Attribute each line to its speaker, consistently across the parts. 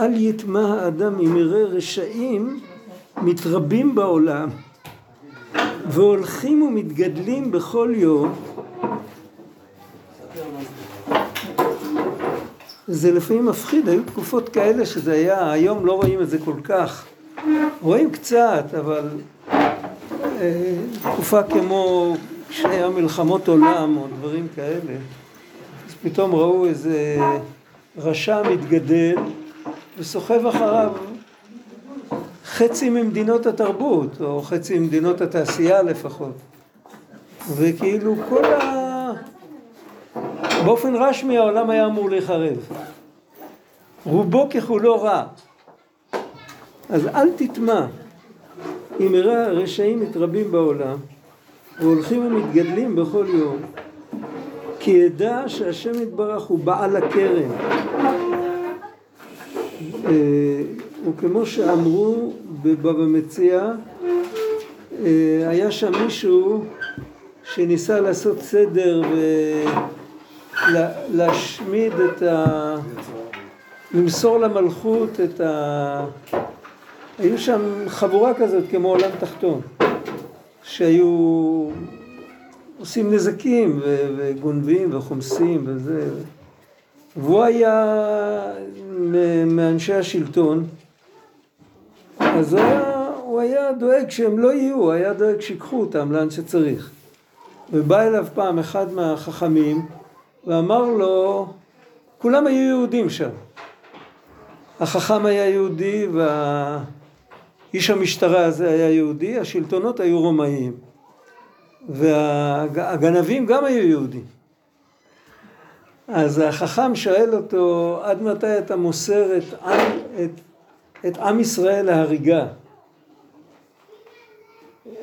Speaker 1: אל יטמע האדם אם יראה רשעים מתרבים בעולם והולכים ומתגדלים בכל יום. זה לפעמים מפחיד, היו תקופות כאלה שזה היה, היום לא רואים את זה כל כך. רואים קצת, אבל אה, תקופה כמו כשהיה מלחמות עולם או דברים כאלה פתאום ראו איזה רשע מתגדל וסוחב אחריו חצי ממדינות התרבות, או חצי ממדינות התעשייה לפחות. וכאילו כל ה... באופן רשמי העולם היה אמור להיחרב. רובו ככולו רע. אז אל תטמע. אם הרשעים מתרבים בעולם, והולכים ומתגדלים בכל יום, כי ידע שהשם יתברך הוא בעל הכרם. אה, וכמו שאמרו בבבא מציע, אה, היה שם מישהו שניסה לעשות סדר ולהשמיד את ה... למסור למלכות את ה... היו שם חבורה כזאת כמו עולם תחתון, שהיו עושים נזקים וגונבים וחומסים וזה. והוא היה מאנשי השלטון, אז הוא היה, הוא היה דואג שהם לא יהיו, הוא היה דואג שיקחו אותם לאן שצריך. ובא אליו פעם אחד מהחכמים ואמר לו, כולם היו יהודים שם. החכם היה יהודי והאיש המשטרה הזה היה יהודי, השלטונות היו רומאיים. והגנבים גם היו יהודים. אז החכם שואל אותו, עד מתי אתה מוסר את עם, את, את עם ישראל להריגה?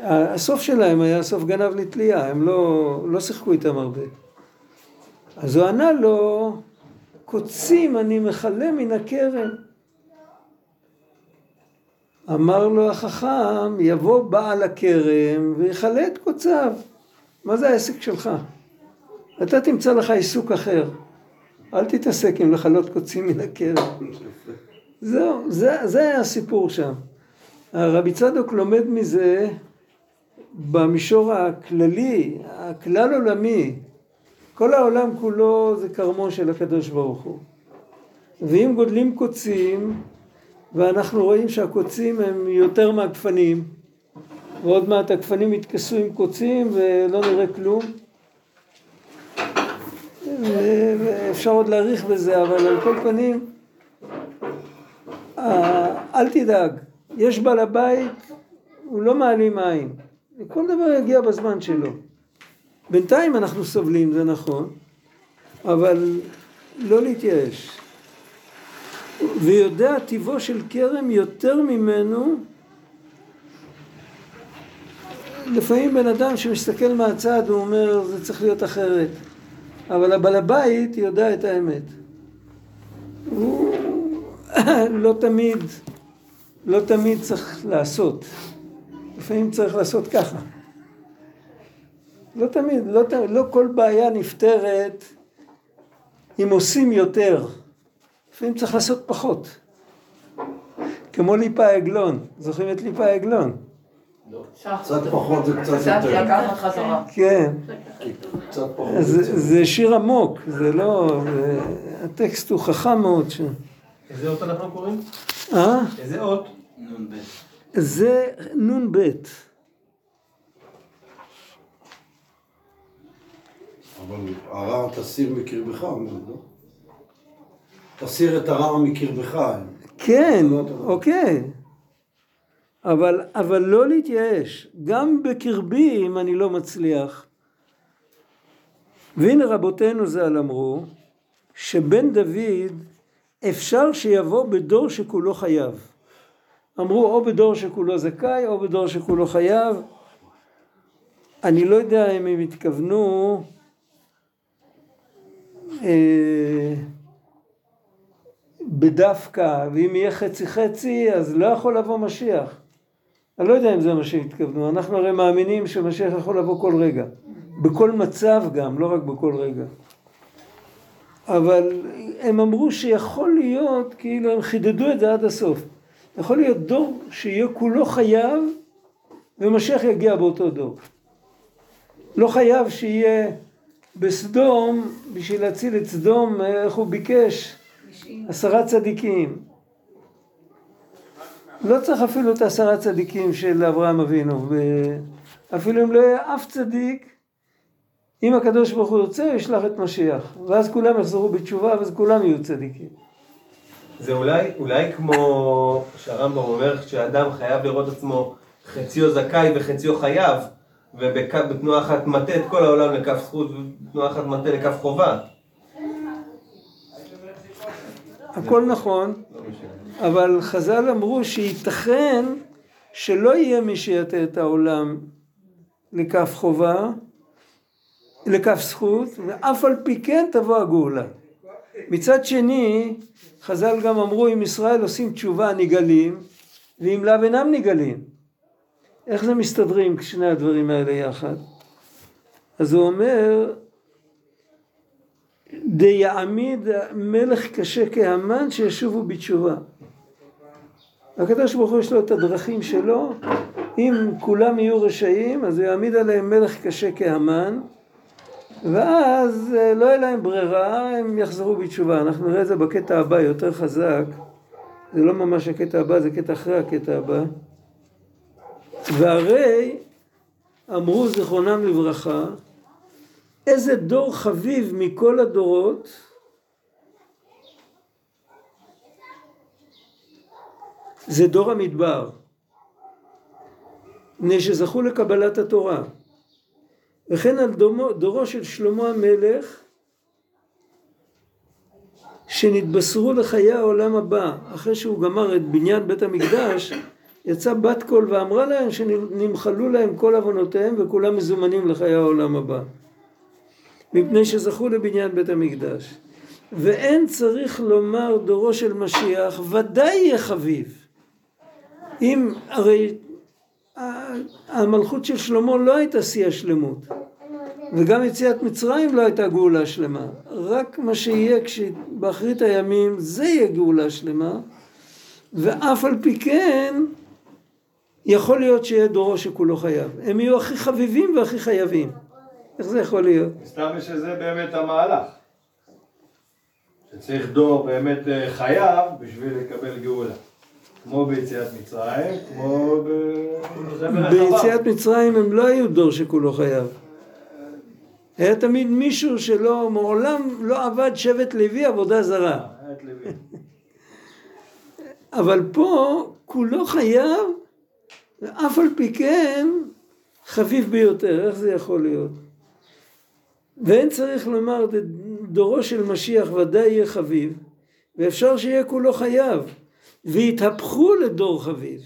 Speaker 1: הסוף שלהם היה סוף גנב לתלייה, הם לא, לא שיחקו איתם הרבה. אז הוא ענה לו, קוצים אני מכלה מן הכרם. אמר לו החכם, יבוא בעל הכרם ויכלה את קוציו. מה זה העסק שלך? אתה תמצא לך עיסוק אחר. אל תתעסק עם לכלות קוצים מן הכרם. זהו, זה, זה היה הסיפור שם. רבי צדוק לומד מזה במישור הכללי, הכלל עולמי. כל העולם כולו זה כרמו של הקדוש ברוך הוא. ואם גודלים קוצים, ואנחנו רואים שהקוצים הם יותר מהגפנים, ועוד מעט הגפנים יתכסו עם קוצים ולא נראה כלום, ואפשר עוד להאריך בזה, אבל על כל פנים, אל תדאג, יש בעל הבית, הוא לא מעלים עין, כל דבר יגיע בזמן שלו. בינתיים אנחנו סובלים, זה נכון, אבל לא להתייאש. ויודע טיבו של כרם יותר ממנו לפעמים בן אדם שמסתכל מהצד הוא אומר זה צריך להיות אחרת אבל הבעל הבית יודע את האמת. הוא לא תמיד, לא תמיד צריך לעשות. לפעמים צריך לעשות ככה. לא תמיד, לא, לא כל בעיה נפתרת אם עושים יותר. לפעמים צריך לעשות פחות. כמו ליפה עגלון, זוכרים את ליפה עגלון?
Speaker 2: קצת פחות זה קצת יותר.
Speaker 1: כן. זה שיר עמוק, זה לא... הטקסט הוא חכם מאוד שם.
Speaker 3: איזה אות אנחנו קוראים?
Speaker 1: אה?
Speaker 3: איזה אות?
Speaker 4: נ"ב.
Speaker 1: זה נ"ב.
Speaker 2: אבל הרע תסיר מקרבך, אומר, לא? תסיר את הרע מקרבך.
Speaker 1: כן, אוקיי. אבל, אבל לא להתייאש, גם בקרבי אם אני לא מצליח. והנה רבותינו ז"ל אמרו שבן דוד אפשר שיבוא בדור שכולו חייב. אמרו או בדור שכולו זכאי או בדור שכולו חייב. אני לא יודע אם הם התכוונו אה, בדווקא, ואם יהיה חצי חצי אז לא יכול לבוא משיח. אני לא יודע אם זה מה שהתכוונו, אנחנו הרי מאמינים שמשיח יכול לבוא כל רגע, בכל מצב גם, לא רק בכל רגע. אבל הם אמרו שיכול להיות, כאילו הם חידדו את זה עד הסוף. יכול להיות דור שיהיה כולו חייב ומשיח יגיע באותו דור. לא חייב שיהיה בסדום, בשביל להציל את סדום, איך הוא ביקש? עשרה צדיקים. לא צריך אפילו את העשרה צדיקים של אברהם אבינו, אפילו אם לא יהיה אף צדיק, אם הקדוש ברוך הוא ירצה, הוא ישלח את משיח, ואז כולם יחזרו בתשובה, ואז כולם יהיו צדיקים.
Speaker 3: זה אולי, אולי כמו שהרמב"ם אומר, שאדם חייב לראות עצמו חציו זכאי וחציו חייב, ובתנועה אחת מטה את כל העולם לכף זכות, ובתנועה אחת מטה לכף חובה.
Speaker 1: הכל נכון, אבל חז"ל אמרו שייתכן שלא יהיה מי שיטה את העולם לכף חובה, לכף זכות, ואף על פי כן תבוא הגאולה. מצד שני, חז"ל גם אמרו אם ישראל עושים תשובה נגאלים, ואם לאו אינם נגאלים. איך זה מסתדרים שני הדברים האלה יחד? אז הוא אומר, דיעמיד מלך קשה כהמן שישובו בתשובה. הקדוש ברוך הוא יש לו את הדרכים שלו, אם כולם יהיו רשעים אז הוא יעמיד עליהם מלך קשה כהמן ואז אה, לא יהיה להם ברירה, הם יחזרו בתשובה. אנחנו נראה את זה בקטע הבא יותר חזק, זה לא ממש הקטע הבא, זה קטע אחרי הקטע הבא. והרי אמרו זיכרונם לברכה, איזה דור חביב מכל הדורות. זה דור המדבר, מפני שזכו לקבלת התורה. וכן על דומו, דורו של שלמה המלך שנתבשרו לחיי העולם הבא. אחרי שהוא גמר את בניין בית המקדש יצא בת קול ואמרה להם שנמחלו להם כל עוונותיהם וכולם מזומנים לחיי העולם הבא מפני שזכו לבניין בית המקדש. ואין צריך לומר דורו של משיח ודאי יהיה חביב. אם הרי המלכות של שלמה לא הייתה שיא השלמות וגם יציאת מצרים לא הייתה גאולה שלמה. רק מה שיהיה באחרית הימים זה יהיה גאולה שלמה ואף על פי כן יכול להיות שיהיה דורו שכולו חייב. הם יהיו הכי חביבים והכי חייבים איך זה יכול להיות?
Speaker 4: מסתבר שזה באמת המהלך שצריך דור באמת אה, חייב בשביל לקבל גאולה כמו ביציאת מצרים, כמו ב...
Speaker 1: ביציאת מצרים הם לא היו דור שכולו חייב. היה תמיד מישהו שלא, מעולם לא עבד שבט לוי עבודה זרה. אבל פה כולו חייב, ואף על פי כן חביב ביותר. איך זה יכול להיות? ואין צריך לומר דורו של משיח ודאי יהיה חביב, ואפשר שיהיה כולו חייב. והתהפכו לדור חביב.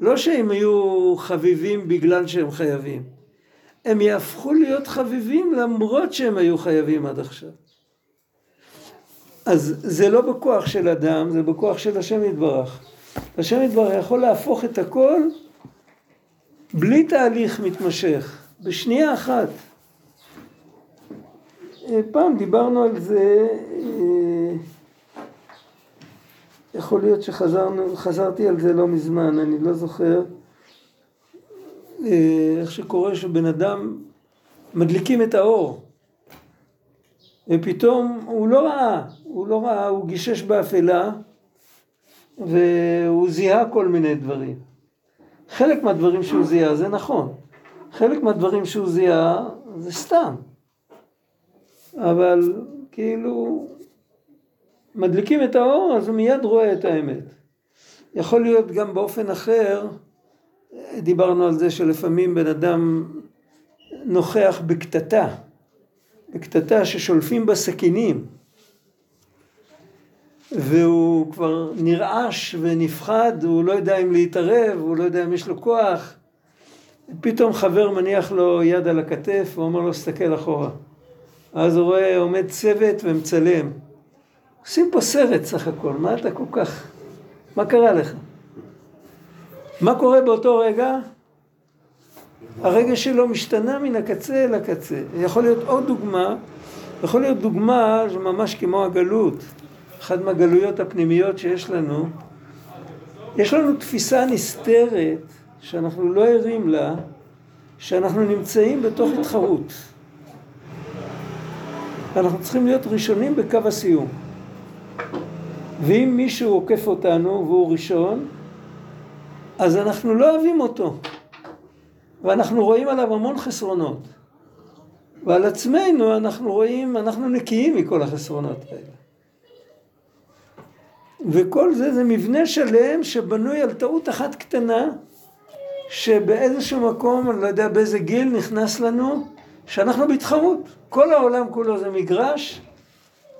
Speaker 1: לא שהם היו חביבים בגלל שהם חייבים. הם יהפכו להיות חביבים למרות שהם היו חייבים עד עכשיו. אז זה לא בכוח של אדם, זה בכוח של השם יתברך. השם יתברך יכול להפוך את הכל בלי תהליך מתמשך, בשנייה אחת. אה, פעם דיברנו על זה אה, יכול להיות שחזרתי על זה לא מזמן, אני לא זוכר אה, איך שקורה שבן אדם מדליקים את האור ופתאום הוא לא ראה, הוא לא ראה, הוא גישש באפלה והוא זיהה כל מיני דברים. חלק מהדברים שהוא זיהה זה נכון, חלק מהדברים שהוא זיהה זה סתם, אבל כאילו מדליקים את האור אז הוא מיד רואה את האמת. יכול להיות גם באופן אחר, דיברנו על זה שלפעמים בן אדם נוכח בקטטה, בקטטה ששולפים בה סכינים והוא כבר נרעש ונפחד, הוא לא יודע אם להתערב, הוא לא יודע אם יש לו כוח פתאום חבר מניח לו יד על הכתף ואומר לו סתכל אחורה אז הוא רואה עומד צוות ומצלם עושים פה סרט סך הכל, מה אתה כל כך... מה קרה לך? מה קורה באותו רגע? הרגע שלו משתנה מן הקצה אל הקצה. יכול להיות עוד דוגמה, יכול להיות דוגמה ממש כמו הגלות, אחת מהגלויות הפנימיות שיש לנו. יש לנו תפיסה נסתרת, שאנחנו לא ערים לה, שאנחנו נמצאים בתוך התחרות. אנחנו צריכים להיות ראשונים בקו הסיום. ואם מישהו עוקף אותנו והוא ראשון, אז אנחנו לא אוהבים אותו. ואנחנו רואים עליו המון חסרונות. ועל עצמנו אנחנו רואים, אנחנו נקיים מכל החסרונות האלה. וכל זה זה מבנה שלם שבנוי על טעות אחת קטנה, שבאיזשהו מקום, אני לא יודע באיזה גיל נכנס לנו, שאנחנו בהתחרות. כל העולם כולו זה מגרש,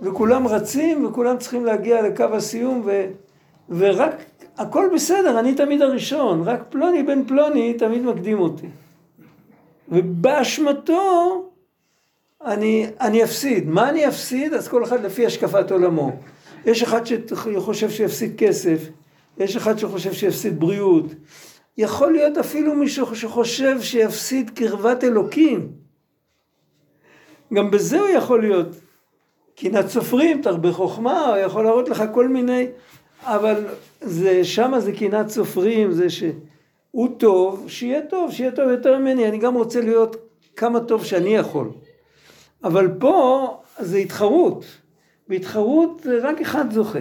Speaker 1: וכולם רצים, וכולם צריכים להגיע לקו הסיום, ו, ורק, הכל בסדר, אני תמיד הראשון, רק פלוני בן פלוני תמיד מקדים אותי. ובאשמתו אני, אני אפסיד. מה אני אפסיד? אז כל אחד לפי השקפת עולמו. יש אחד שחושב שיפסיד כסף, יש אחד שחושב שיפסיד בריאות. יכול להיות אפילו מישהו שחושב שיפסיד קרבת אלוקים. גם בזה הוא יכול להיות. קנאת סופרים, תרבה חוכמה, הוא יכול להראות לך כל מיני, אבל זה, שמה זה קנאת סופרים, זה שהוא טוב, שיהיה טוב, שיהיה טוב יותר ממני, אני גם רוצה להיות כמה טוב שאני יכול. אבל פה זה התחרות, בהתחרות רק אחד זוכה.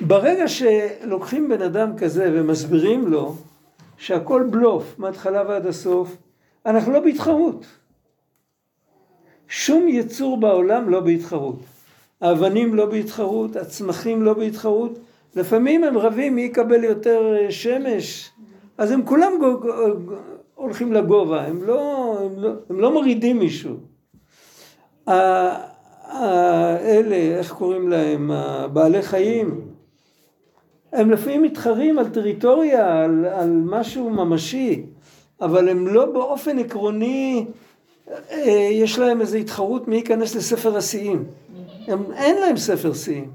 Speaker 1: ברגע שלוקחים בן אדם כזה ומסבירים לו שהכל בלוף מההתחלה ועד הסוף, אנחנו לא בהתחרות. שום יצור בעולם לא בהתחרות. האבנים לא בהתחרות, הצמחים לא בהתחרות. לפעמים הם רבים מי יקבל יותר אה, שמש, אז הם כולם הולכים לגובה, הם לא, הם לא, הם לא מורידים מישהו. אלה, איך קוראים להם, בעלי חיים, הם לפעמים מתחרים על טריטוריה, על, על משהו ממשי, אבל הם לא באופן עקרוני, יש להם איזו התחרות מי ייכנס לספר השיאים. הם, אין להם ספר שיאים.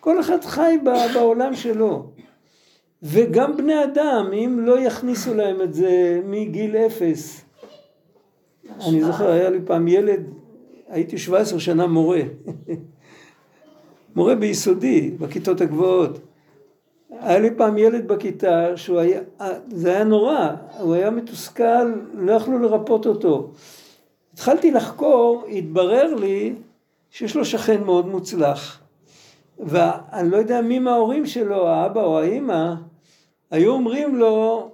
Speaker 1: כל אחד חי בעולם שלו. וגם בני אדם, אם לא יכניסו להם את זה מגיל אפס. אני זוכר, היה לי פעם ילד, הייתי 17 שנה מורה. מורה ביסודי, בכיתות הגבוהות. היה לי פעם ילד בכיתה שהוא היה, זה היה נורא, הוא היה מתוסכל, לא יכלו לרפות אותו. התחלתי לחקור, התברר לי שיש לו שכן מאוד מוצלח. ואני לא יודע מי מההורים שלו, האבא או האימא, היו אומרים לו,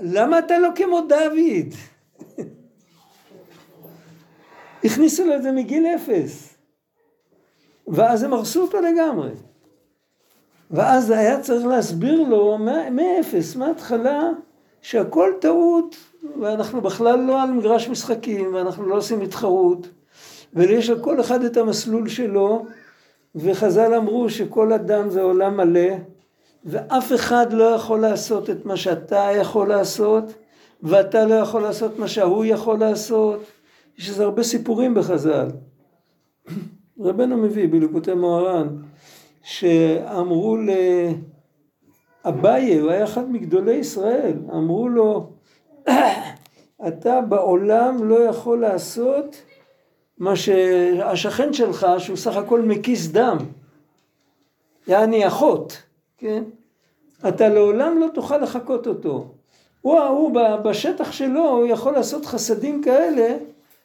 Speaker 1: למה אתה לא כמו דוד? הכניסו לו את זה מגיל אפס. ואז הם הרסו אותו לגמרי. ואז היה צריך להסביר לו מאפס, מההתחלה, שהכל טעות, ואנחנו בכלל לא על מגרש משחקים, ואנחנו לא עושים התחרות, ויש לכל אחד את המסלול שלו, וחז"ל אמרו שכל אדם זה עולם מלא, ואף אחד לא יכול לעשות את מה שאתה יכול לעשות, ואתה לא יכול לעשות מה שההוא יכול לעשות. יש איזה הרבה סיפורים בחז"ל. רבנו מביא בליקוטי מוהר"ן, שאמרו לאביי, הוא היה אחד מגדולי ישראל, אמרו לו, אתה בעולם לא יכול לעשות מה שהשכן שלך, שהוא סך הכל מקיס דם, יעני אחות, כן? אתה לעולם לא תוכל לחקות אותו. הוא, הוא בשטח שלו, הוא יכול לעשות חסדים כאלה,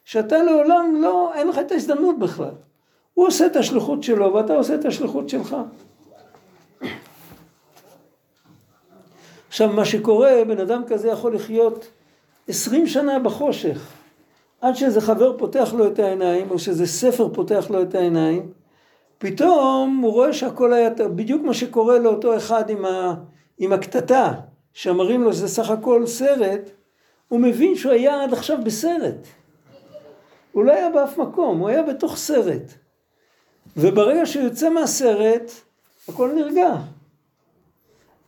Speaker 1: שאתה לעולם לא, אין לך את ההזדמנות בכלל. הוא עושה את השליחות שלו ואתה עושה את השליחות שלך. עכשיו מה שקורה, בן אדם כזה יכול לחיות עשרים שנה בחושך, עד שאיזה חבר פותח לו את העיניים, או שאיזה ספר פותח לו את העיניים, פתאום הוא רואה שהכל היה, בדיוק מה שקורה לאותו אחד עם, ה, עם הקטטה, שאמרים לו שזה סך הכל סרט, הוא מבין שהוא היה עד עכשיו בסרט. הוא לא היה באף מקום, הוא היה בתוך סרט. וברגע שהוא יוצא מהסרט, הכל נרגע.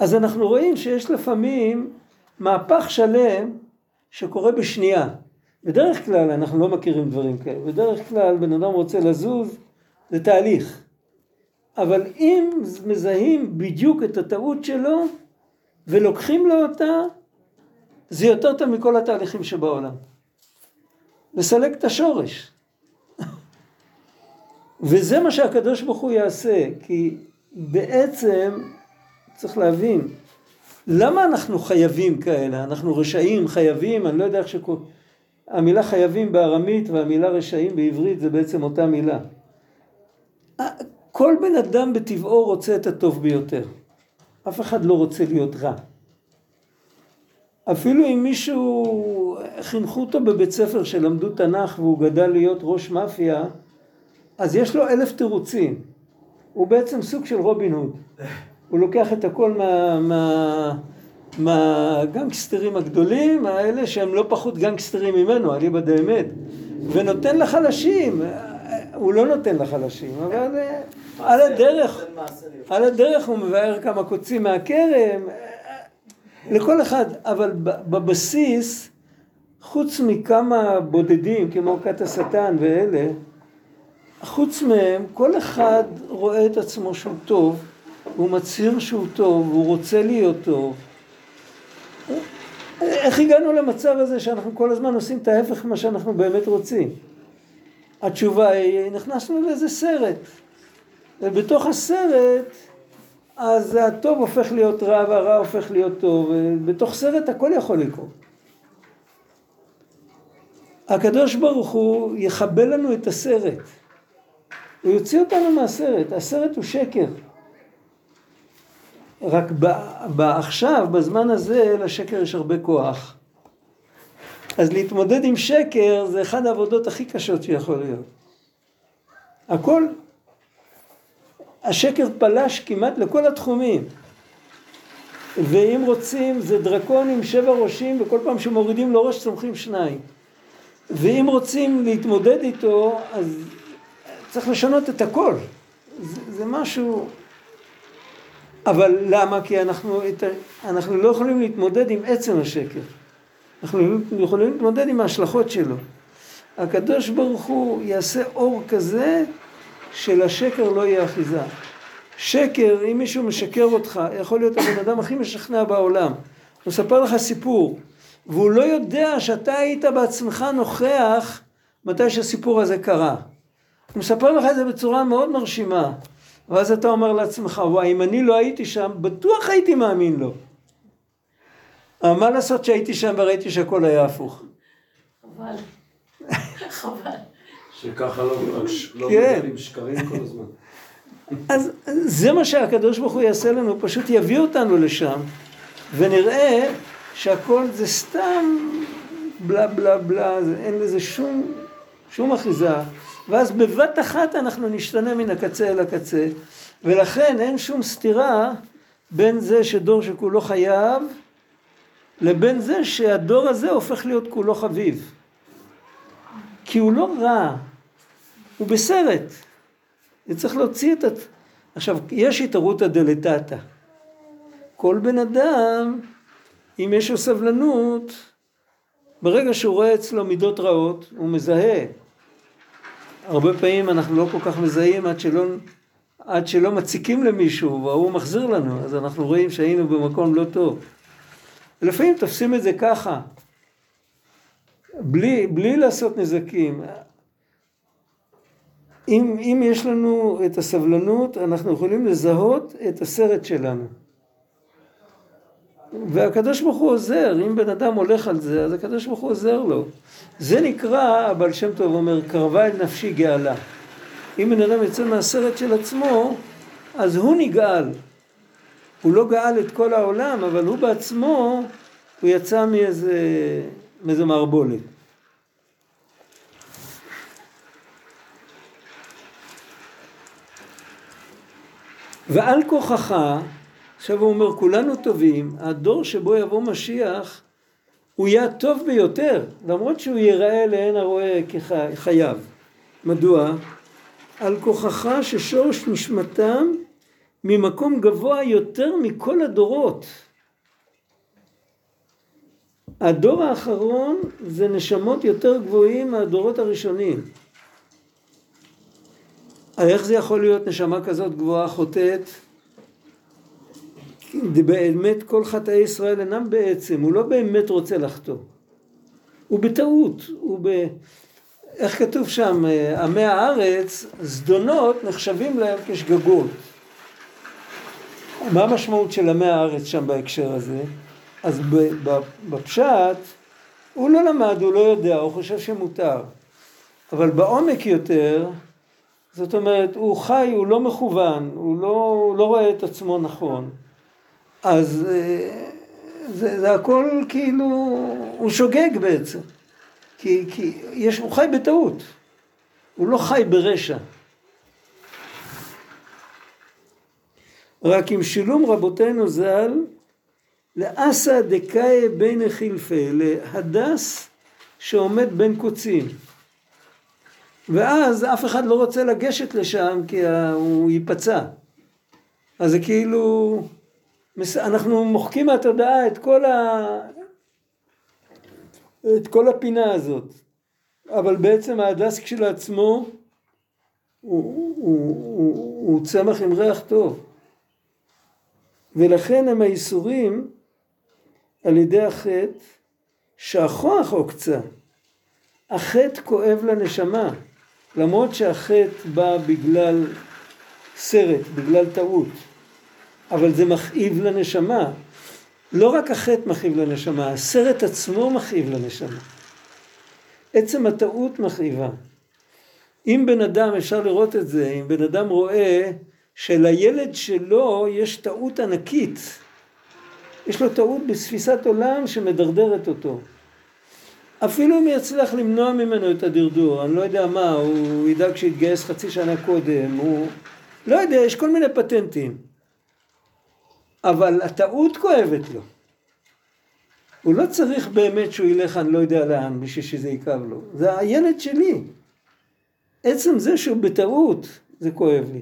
Speaker 1: אז אנחנו רואים שיש לפעמים מהפך שלם שקורה בשנייה. בדרך כלל אנחנו לא מכירים דברים כאלה, בדרך כלל בן אדם רוצה לזוז, זה תהליך. אבל אם מזהים בדיוק את הטעות שלו ולוקחים לו אותה, זה יותר טוב מכל התהליכים שבעולם. לסלק את השורש. וזה מה שהקדוש ברוך הוא יעשה, כי בעצם צריך להבין, למה אנחנו חייבים כאלה? אנחנו רשעים, חייבים, אני לא יודע איך שקוראים. המילה חייבים בארמית והמילה רשעים בעברית זה בעצם אותה מילה. כל בן אדם בטבעו רוצה את הטוב ביותר. אף אחד לא רוצה להיות רע. אפילו אם מישהו, חינכו אותו בבית ספר שלמדו תנ"ך והוא גדל להיות ראש מאפיה, אז יש לו אלף תירוצים. הוא בעצם סוג של רובין הוד. הוא לוקח את הכל מה, מה, מהגנגסטרים הגדולים, האלה שהם לא פחות גנגסטרים ממנו, אליבא דאמת, ונותן לחלשים. הוא לא נותן לחלשים, אבל אה, על הדרך, על הדרך הוא מבאר כמה קוצים מהכרם, לכל אחד, אבל בבסיס, חוץ מכמה בודדים כמו כת השטן ואלה, חוץ מהם, כל אחד רואה את עצמו שהוא טוב, הוא מצהיר שהוא טוב, הוא רוצה להיות טוב. איך הגענו למצב הזה שאנחנו כל הזמן עושים את ההפך ממה שאנחנו באמת רוצים? התשובה היא, נכנסנו לאיזה סרט. ובתוך הסרט, אז הטוב הופך להיות רע והרע הופך להיות טוב. בתוך סרט הכל יכול לקרות. הקדוש ברוך הוא יכבה לנו את הסרט. הוא יוציא אותנו מהסרט. הסרט הוא שקר. רק עכשיו, בזמן הזה, לשקר יש הרבה כוח. אז להתמודד עם שקר זה אחד העבודות הכי קשות שיכול להיות. הכל, השקר פלש כמעט לכל התחומים. ואם רוצים, זה דרקון עם שבע ראשים, וכל פעם שמורידים לו ראש צומחים שניים. ואם רוצים להתמודד איתו, אז צריך לשנות את הכל. זה, זה משהו... אבל למה? כי אנחנו, אנחנו לא יכולים להתמודד עם עצם השקר. אנחנו יכולים להתמודד עם ההשלכות שלו. הקדוש ברוך הוא יעשה אור כזה שלשקר לא יהיה אחיזה. שקר, אם מישהו משקר אותך, יכול להיות הבן אדם הכי משכנע בעולם. הוא מספר לך סיפור, והוא לא יודע שאתה היית בעצמך נוכח מתי שהסיפור הזה קרה. הוא מספר לך את זה בצורה מאוד מרשימה, ואז אתה אומר לעצמך, וואי, אם אני לא הייתי שם, בטוח הייתי מאמין לו. אבל מה לעשות שהייתי שם וראיתי שהכל היה הפוך.
Speaker 5: חבל. חבל.
Speaker 2: שככה לא, לא
Speaker 1: כן.
Speaker 2: מגלים שקרים כל הזמן.
Speaker 1: אז זה מה שהקדוש ברוך הוא יעשה לנו, פשוט יביא אותנו לשם, ונראה שהכל זה סתם בלה בלה בלה, זה, אין לזה שום, שום אחיזה, ואז בבת אחת אנחנו נשתנה מן הקצה אל הקצה, ולכן אין שום סתירה בין זה שדור שכולו חייב, לבין זה שהדור הזה הופך להיות כולו חביב. כי הוא לא רע, הוא בסרט. וצריך להוציא את... עכשיו, יש התערותא דלתתא. כל בן אדם, אם יש לו סבלנות, ברגע שהוא רואה אצלו מידות רעות, הוא מזהה. הרבה פעמים אנחנו לא כל כך מזהים עד שלא, עד שלא מציקים למישהו והוא מחזיר לנו, אז אנחנו רואים שהיינו במקום לא טוב. ולפעמים תופסים את זה ככה, בלי, בלי לעשות נזקים. אם, אם יש לנו את הסבלנות, אנחנו יכולים לזהות את הסרט שלנו. והקדוש ברוך הוא עוזר, אם בן אדם הולך על זה, אז הקדוש ברוך הוא עוזר לו. זה נקרא, הבעל שם טוב אומר, קרבה אל נפשי גאלה. אם בן אדם יוצא מהסרט של עצמו, אז הוא נגאל. הוא לא גאל את כל העולם, אבל הוא בעצמו, הוא יצא מאיזה, מאיזה מערבולת. ועל כוחך, עכשיו הוא אומר, כולנו טובים, הדור שבו יבוא משיח, הוא יהיה הטוב ביותר, למרות שהוא ייראה לעין הרואה כחייו. מדוע? על כוחך ששורש נשמתם ממקום גבוה יותר מכל הדורות. הדור האחרון זה נשמות יותר גבוהים מהדורות הראשונים. איך זה יכול להיות נשמה כזאת גבוהה חוטאת? באמת כל חטאי ישראל אינם בעצם, הוא לא באמת רוצה לחטוא. הוא בטעות, הוא ב... איך כתוב שם, עמי הארץ, זדונות נחשבים להם כשגגות. מה המשמעות של עמי הארץ שם בהקשר הזה? אז בפשט, הוא לא למד, הוא לא יודע, הוא חושב שמותר. אבל בעומק יותר, זאת אומרת, הוא חי, הוא לא מכוון, הוא לא, הוא לא רואה את עצמו נכון. אז אה, זה, זה הכל כאילו, הוא שוגג בעצם. כי, כי יש, הוא חי בטעות, הוא לא חי ברשע. רק עם שילום רבותינו ז"ל, לאסא דקאי בין החילפה, להדס שעומד בין קוצים. ואז אף אחד לא רוצה לגשת לשם כי הוא ייפצע. אז זה כאילו, אנחנו מוחקים מהתודעה את כל, ה... את כל הפינה הזאת. אבל בעצם ההדס כשלעצמו הוא, הוא, הוא, הוא צמח עם ריח טוב. ולכן הם האיסורים על ידי החטא שהכוח עוקצה. החטא כואב לנשמה. למרות שהחטא בא בגלל סרט, בגלל טעות, אבל זה מכאיב לנשמה. לא רק החטא מכאיב לנשמה, הסרט עצמו מכאיב לנשמה. עצם הטעות מכאיבה. אם בן אדם, אפשר לראות את זה, אם בן אדם רואה שלילד שלו יש טעות ענקית, יש לו טעות בתפיסת עולם שמדרדרת אותו. אפילו אם יצליח למנוע ממנו את הדרדור, אני לא יודע מה, הוא ידאג שיתגייס חצי שנה קודם, הוא... לא יודע, יש כל מיני פטנטים. אבל הטעות כואבת לו. הוא לא צריך באמת שהוא ילך אני לא יודע לאן בשביל שזה יכאב לו. זה הילד שלי. עצם זה שהוא בטעות, זה כואב לי.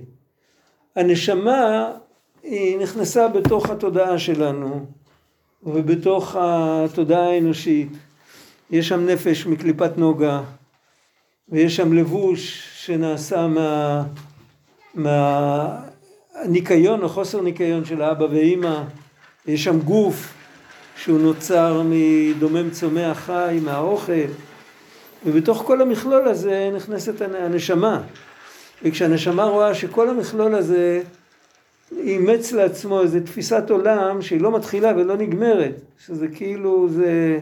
Speaker 1: הנשמה היא נכנסה בתוך התודעה שלנו ובתוך התודעה האנושית. יש שם נפש מקליפת נוגה, ויש שם לבוש שנעשה מה... מהניקיון או חוסר ניקיון של האבא ואימא, יש שם גוף שהוא נוצר מדומם צומח חי, מהאוכל, ובתוך כל המכלול הזה נכנסת הנשמה. וכשהנשמה רואה שכל המכלול הזה אימץ לעצמו איזו תפיסת עולם שהיא לא מתחילה ולא נגמרת, שזה כאילו זה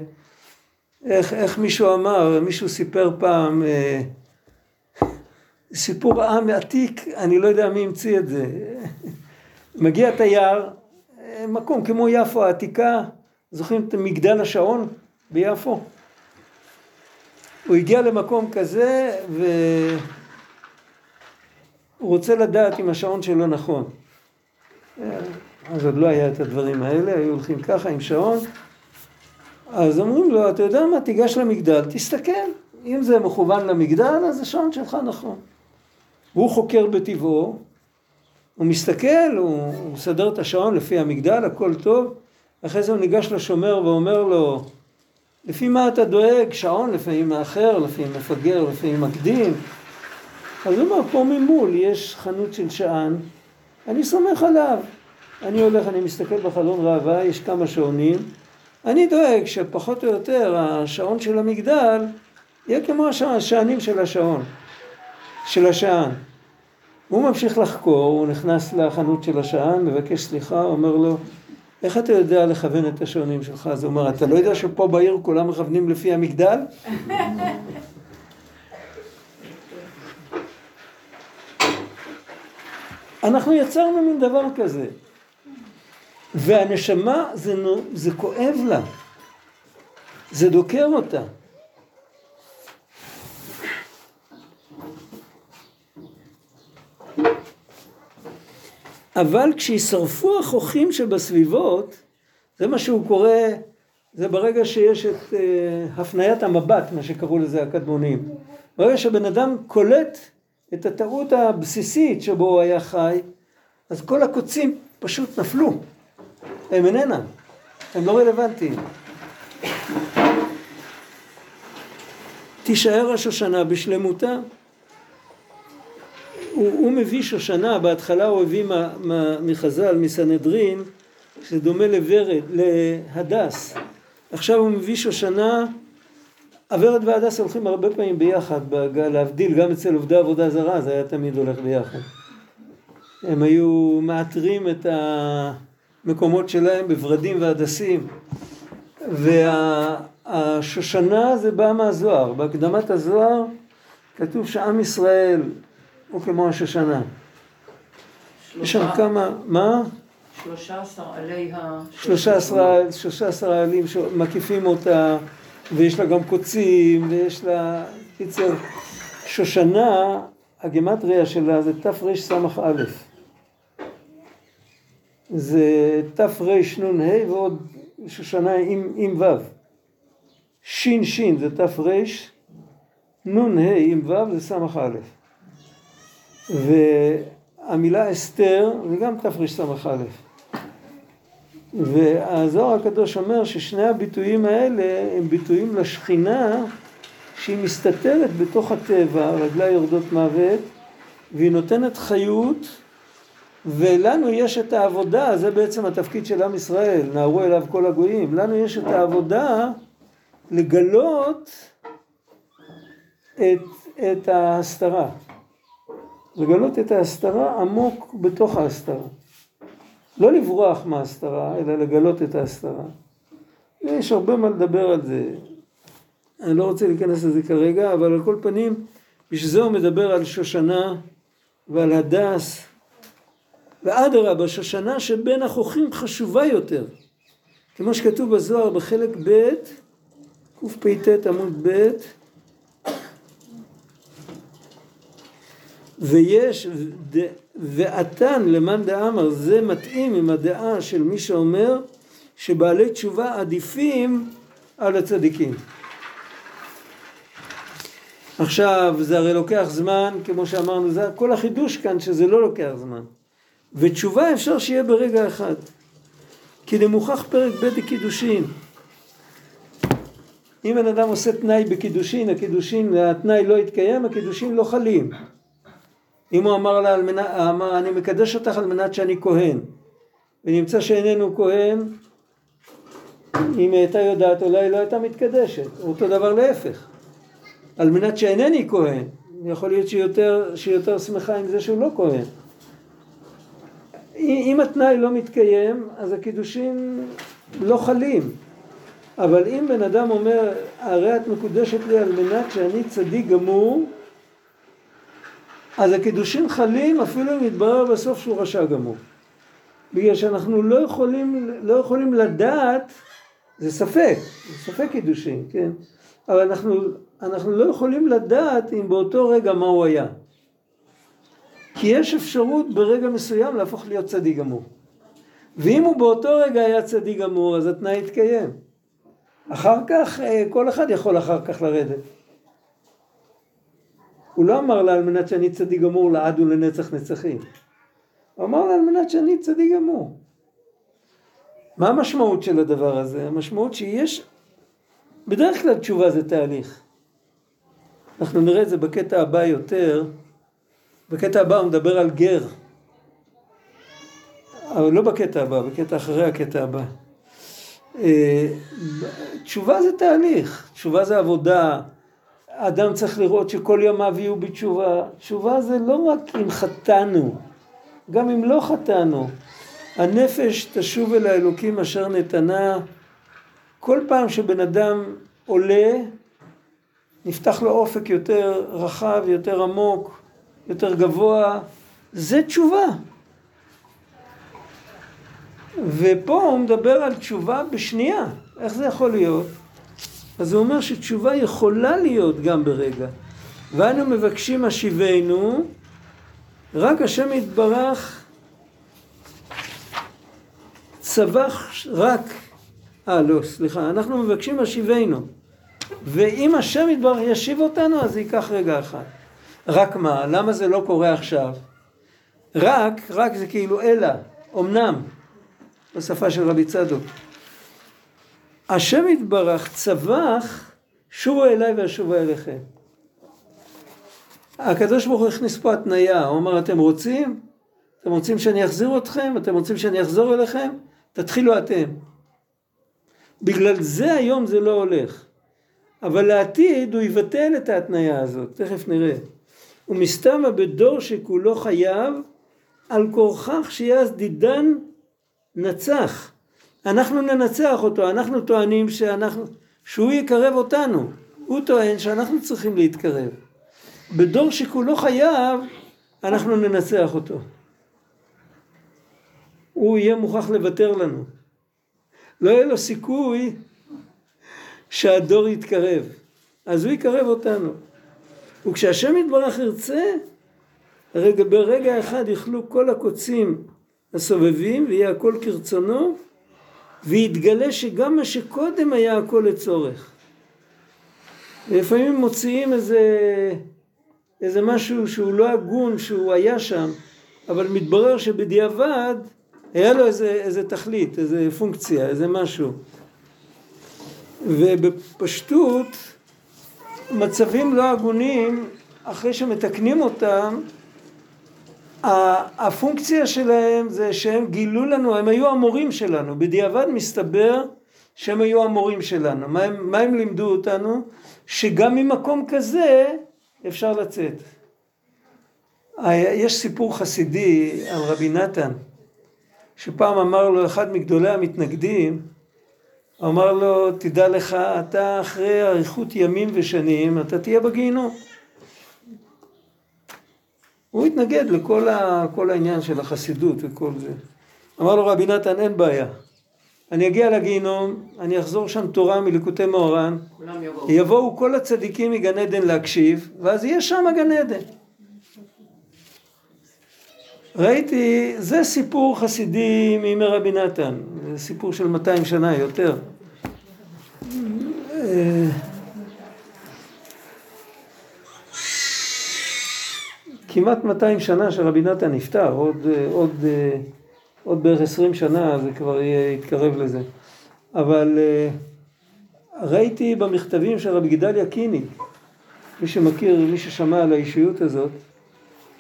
Speaker 1: איך, איך מישהו אמר, מישהו סיפר פעם אה, סיפור עם עתיק, אני לא יודע מי המציא את זה. מגיע תייר, מקום כמו יפו העתיקה, זוכרים את מגדל השעון ביפו? הוא הגיע למקום כזה והוא רוצה לדעת אם השעון שלו נכון. אז עוד לא היה את הדברים האלה, היו הולכים ככה עם שעון. אז אומרים לו, אתה יודע מה, תיגש למגדל, תסתכל. אם זה מכוון למגדל, אז השעון שלך נכון. הוא חוקר בטבעו, הוא מסתכל, הוא, הוא מסדר את השעון לפי המגדל, הכל טוב. אחרי זה הוא ניגש לשומר ואומר לו, לפי מה אתה דואג? שעון לפעמים מאחר, לפעמים מפגר, לפעמים מקדים. אז הוא אומר, פה ממול יש חנות של שען, אני סומך עליו. אני הולך, אני מסתכל בחלון ראווה, יש כמה שעונים, אני דואג שפחות או יותר השעון של המגדל יהיה כמו השענים של השעון, של השען. הוא ממשיך לחקור, הוא נכנס לחנות של השען, מבקש סליחה, אומר לו, איך אתה יודע לכוון את השעונים שלך? אז הוא אומר, אתה לא יודע שפה בעיר כולם מכוונים לפי המגדל? אנחנו יצרנו מין דבר כזה. והנשמה זה, זה כואב לה, זה דוקר אותה. אבל כשישרפו החוכים שבסביבות, זה מה שהוא קורא, זה ברגע שיש את uh, הפניית המבט, מה שקראו לזה הקדמונים. ברגע שבן אדם קולט את הטעות הבסיסית שבו הוא היה חי, אז כל הקוצים פשוט נפלו. הם איננה, הם לא רלוונטיים. תישאר השושנה בשלמותה. הוא, הוא מביא שושנה, בהתחלה הוא הביא מחז"ל, מסנהדרין, שזה דומה לוורד, להדס. עכשיו הוא מביא שושנה אברת והדס הולכים הרבה פעמים ביחד, להבדיל, גם אצל עובדי עבודה זרה זה היה תמיד הולך ביחד. הם היו מאתרים את המקומות שלהם בורדים והדסים. והשושנה זה בא מהזוהר, בהקדמת הזוהר כתוב שעם ישראל הוא כמו השושנה. יש שם כמה, מה?
Speaker 5: שלושה עשר עלי ה...
Speaker 1: שלושה עשרה עלים שמקיפים אותה, ויש לה גם קוצים, ויש לה... קיצר, שושנה, הגימטריה שלה זה תרס"א. זה תרנ"ה ועוד שושנה עם, עם ו'. שין זה תר, נ"ה עם ו' זה ס"א. והמילה אסתר זה גם תרס"א. והזוהר הקדוש אומר ששני הביטויים האלה הם ביטויים לשכינה שהיא מסתתרת בתוך הטבע, רגליה יורדות מוות, והיא נותנת חיות, ולנו יש את העבודה, זה בעצם התפקיד של עם ישראל, נערו אליו כל הגויים, לנו יש את העבודה לגלות את, את ההסתרה, לגלות את ההסתרה עמוק בתוך ההסתרה. לא לברוח מההסתרה, אלא לגלות את ההסתרה. יש הרבה מה לדבר על זה. אני לא רוצה להיכנס לזה כרגע, אבל על כל פנים, בשביל זה הוא מדבר על שושנה ועל הדס. ואדרבה, שושנה שבין החוכים חשובה יותר. כמו שכתוב בזוהר בחלק ב', קפ"ט עמוד ב', ויש, ועתן למאן דאמר, זה מתאים עם הדעה של מי שאומר שבעלי תשובה עדיפים על הצדיקים. עכשיו, זה הרי לוקח זמן, כמו שאמרנו, זה כל החידוש כאן שזה לא לוקח זמן. ותשובה אפשר שיהיה ברגע אחד. כי למוכח פרק ב' הקידושין. אם בן אדם עושה תנאי בקידושין, הקידושין, התנאי לא יתקיים, הקידושין לא חלים. אם הוא אמר לה, מנת, אמר, אני מקדש אותך על מנת שאני כהן, ונמצא שאיננו כהן, אם הייתה יודעת אולי לא הייתה מתקדשת, אותו דבר להפך. על מנת שאינני כהן, יכול להיות שהיא יותר, שהיא יותר שמחה עם זה שהוא לא כהן. אם התנאי לא מתקיים, אז הקידושין לא חלים. אבל אם בן אדם אומר, הרי את מקודשת לי על מנת שאני צדיק גמור, אז הקידושין חלים אפילו אם יתברר בסוף שהוא רשע גמור. בגלל שאנחנו לא יכולים, לא יכולים לדעת, זה ספק, זה ספק קידושין, כן? אבל אנחנו, אנחנו לא יכולים לדעת אם באותו רגע מה הוא היה. כי יש אפשרות ברגע מסוים להפוך להיות צדיק גמור. ואם הוא באותו רגע היה צדיק גמור, אז התנאי יתקיים. אחר כך, כל אחד יכול אחר כך לרדת. הוא לא אמר לה על מנת שאני צדיק גמור לעד ולנצח נצחים. הוא אמר לה על מנת שאני צדיק גמור. מה המשמעות של הדבר הזה? המשמעות שיש, בדרך כלל תשובה זה תהליך. אנחנו נראה את זה בקטע הבא יותר. בקטע הבא הוא מדבר על גר. אבל לא בקטע הבא, בקטע אחרי הקטע הבא. תשובה זה תהליך, תשובה זה עבודה. אדם צריך לראות שכל ימיו יהיו בתשובה. תשובה זה לא רק אם חטאנו, גם אם לא חטאנו. הנפש תשוב אל האלוקים אשר נתנה. כל פעם שבן אדם עולה, נפתח לו אופק יותר רחב, יותר עמוק, יותר גבוה. זה תשובה. ופה הוא מדבר על תשובה בשנייה. איך זה יכול להיות? אז הוא אומר שתשובה יכולה להיות גם ברגע. ואנו מבקשים השיבנו, רק השם יתברך צבח רק, אה לא, סליחה, אנחנו מבקשים השיבנו. ואם השם יתברך ישיב אותנו, אז זה ייקח רגע אחד. רק מה, למה זה לא קורה עכשיו? רק, רק זה כאילו אלא, אמנם, בשפה של רבי צדוק. השם יתברך צבח, שובו אליי ואשובו אליכם. הקדוש ברוך הוא הכניס פה התניה, הוא אמר אתם רוצים? אתם רוצים שאני אחזיר אתכם? אתם רוצים שאני אחזור אליכם? תתחילו אתם. בגלל זה היום זה לא הולך. אבל לעתיד הוא יבטל את ההתניה הזאת, תכף נראה. ומסתמה בדור שכולו חייב, על כורכך שיעש דידן נצח. אנחנו ננצח אותו, אנחנו טוענים שאנחנו, שהוא יקרב אותנו. הוא טוען שאנחנו צריכים להתקרב. בדור שכולו חייב, אנחנו ננצח אותו. הוא יהיה מוכרח לוותר לנו. לא יהיה לו סיכוי שהדור יתקרב. אז הוא יקרב אותנו. וכשהשם יתברך ירצה, רגע, ברגע אחד יאכלו כל הקוצים הסובבים ויהיה הכל כרצונו, ויתגלה שגם מה שקודם היה הכל לצורך. ולפעמים מוציאים איזה, איזה משהו שהוא לא הגון, שהוא היה שם, אבל מתברר שבדיעבד היה לו איזה, איזה תכלית, איזה פונקציה, איזה משהו. ובפשטות, מצבים לא הגונים, אחרי שמתקנים אותם, הפונקציה שלהם זה שהם גילו לנו, הם היו המורים שלנו, בדיעבד מסתבר שהם היו המורים שלנו. מה הם, מה הם לימדו אותנו? שגם ממקום כזה אפשר לצאת. יש סיפור חסידי על רבי נתן, שפעם אמר לו אחד מגדולי המתנגדים, אמר לו, תדע לך, אתה אחרי אריכות ימים ושנים, אתה תהיה בגיהינום. הוא התנגד לכל ה, העניין של החסידות וכל זה. אמר לו רבי נתן, אין בעיה. אני אגיע לגיהינום, אני אחזור שם תורה מליקוטי מאורן, יבואו. יבואו כל הצדיקים מגן עדן להקשיב, ואז יהיה שם גן עדן. ראיתי, זה סיפור חסידי מימי רבי נתן, זה סיפור של 200 שנה יותר. כמעט 200 שנה שרבי נתן נפטר, עוד, עוד, עוד בערך 20 שנה זה כבר יתקרב לזה. אבל ראיתי במכתבים של רבי גדליה קיני, מי שמכיר, מי ששמע על האישיות הזאת,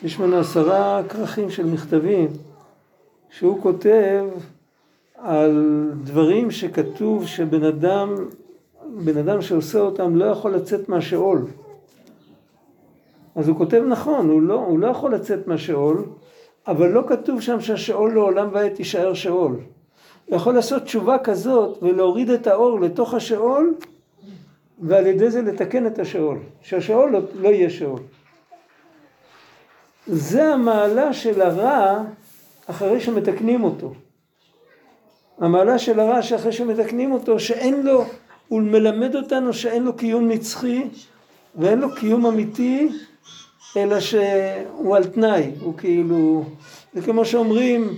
Speaker 1: יש ממנו עשרה כרכים של מכתבים שהוא כותב על דברים שכתוב שבן אדם, בן אדם שעושה אותם לא יכול לצאת מהשאול. אז הוא כותב נכון, הוא לא, הוא לא יכול לצאת מהשאול, אבל לא כתוב שם שהשאול לעולם ועד תישאר שאול. הוא יכול לעשות תשובה כזאת ולהוריד את האור לתוך השאול ועל ידי זה לתקן את השאול, שהשאול לא, לא יהיה שאול. זה המעלה של הרע אחרי שמתקנים אותו. המעלה של הרע שאחרי שמתקנים אותו, שאין לו, הוא מלמד אותנו שאין לו קיום נצחי ואין לו קיום אמיתי, אלא שהוא על תנאי, הוא כאילו, זה כמו שאומרים,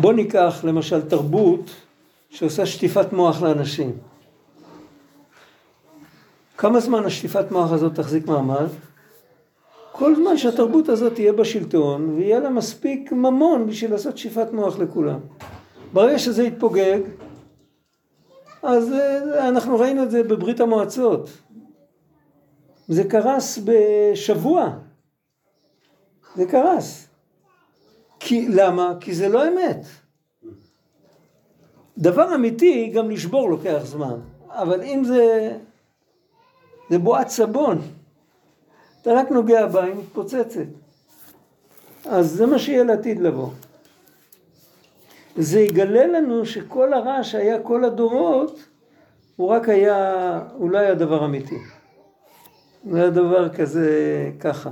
Speaker 1: בוא ניקח למשל תרבות שעושה שטיפת מוח לאנשים. כמה זמן השטיפת מוח הזאת תחזיק מעמד? כל זמן שהתרבות הזאת תהיה בשלטון ויהיה לה מספיק ממון בשביל לעשות שטיפת מוח לכולם. ברגע שזה יתפוגג, אז אה, אנחנו ראינו את זה בברית המועצות. זה קרס בשבוע. זה קרס. כי, למה? כי זה לא אמת. דבר אמיתי, גם לשבור לוקח זמן. אבל אם זה... זה בועת סבון. אתה רק נוגע בה, היא מתפוצצת. אז זה מה שיהיה לעתיד לבוא. זה יגלה לנו שכל הרע שהיה כל הדורות, הוא רק היה, הוא לא היה דבר אמיתי. זה היה דבר כזה, ככה.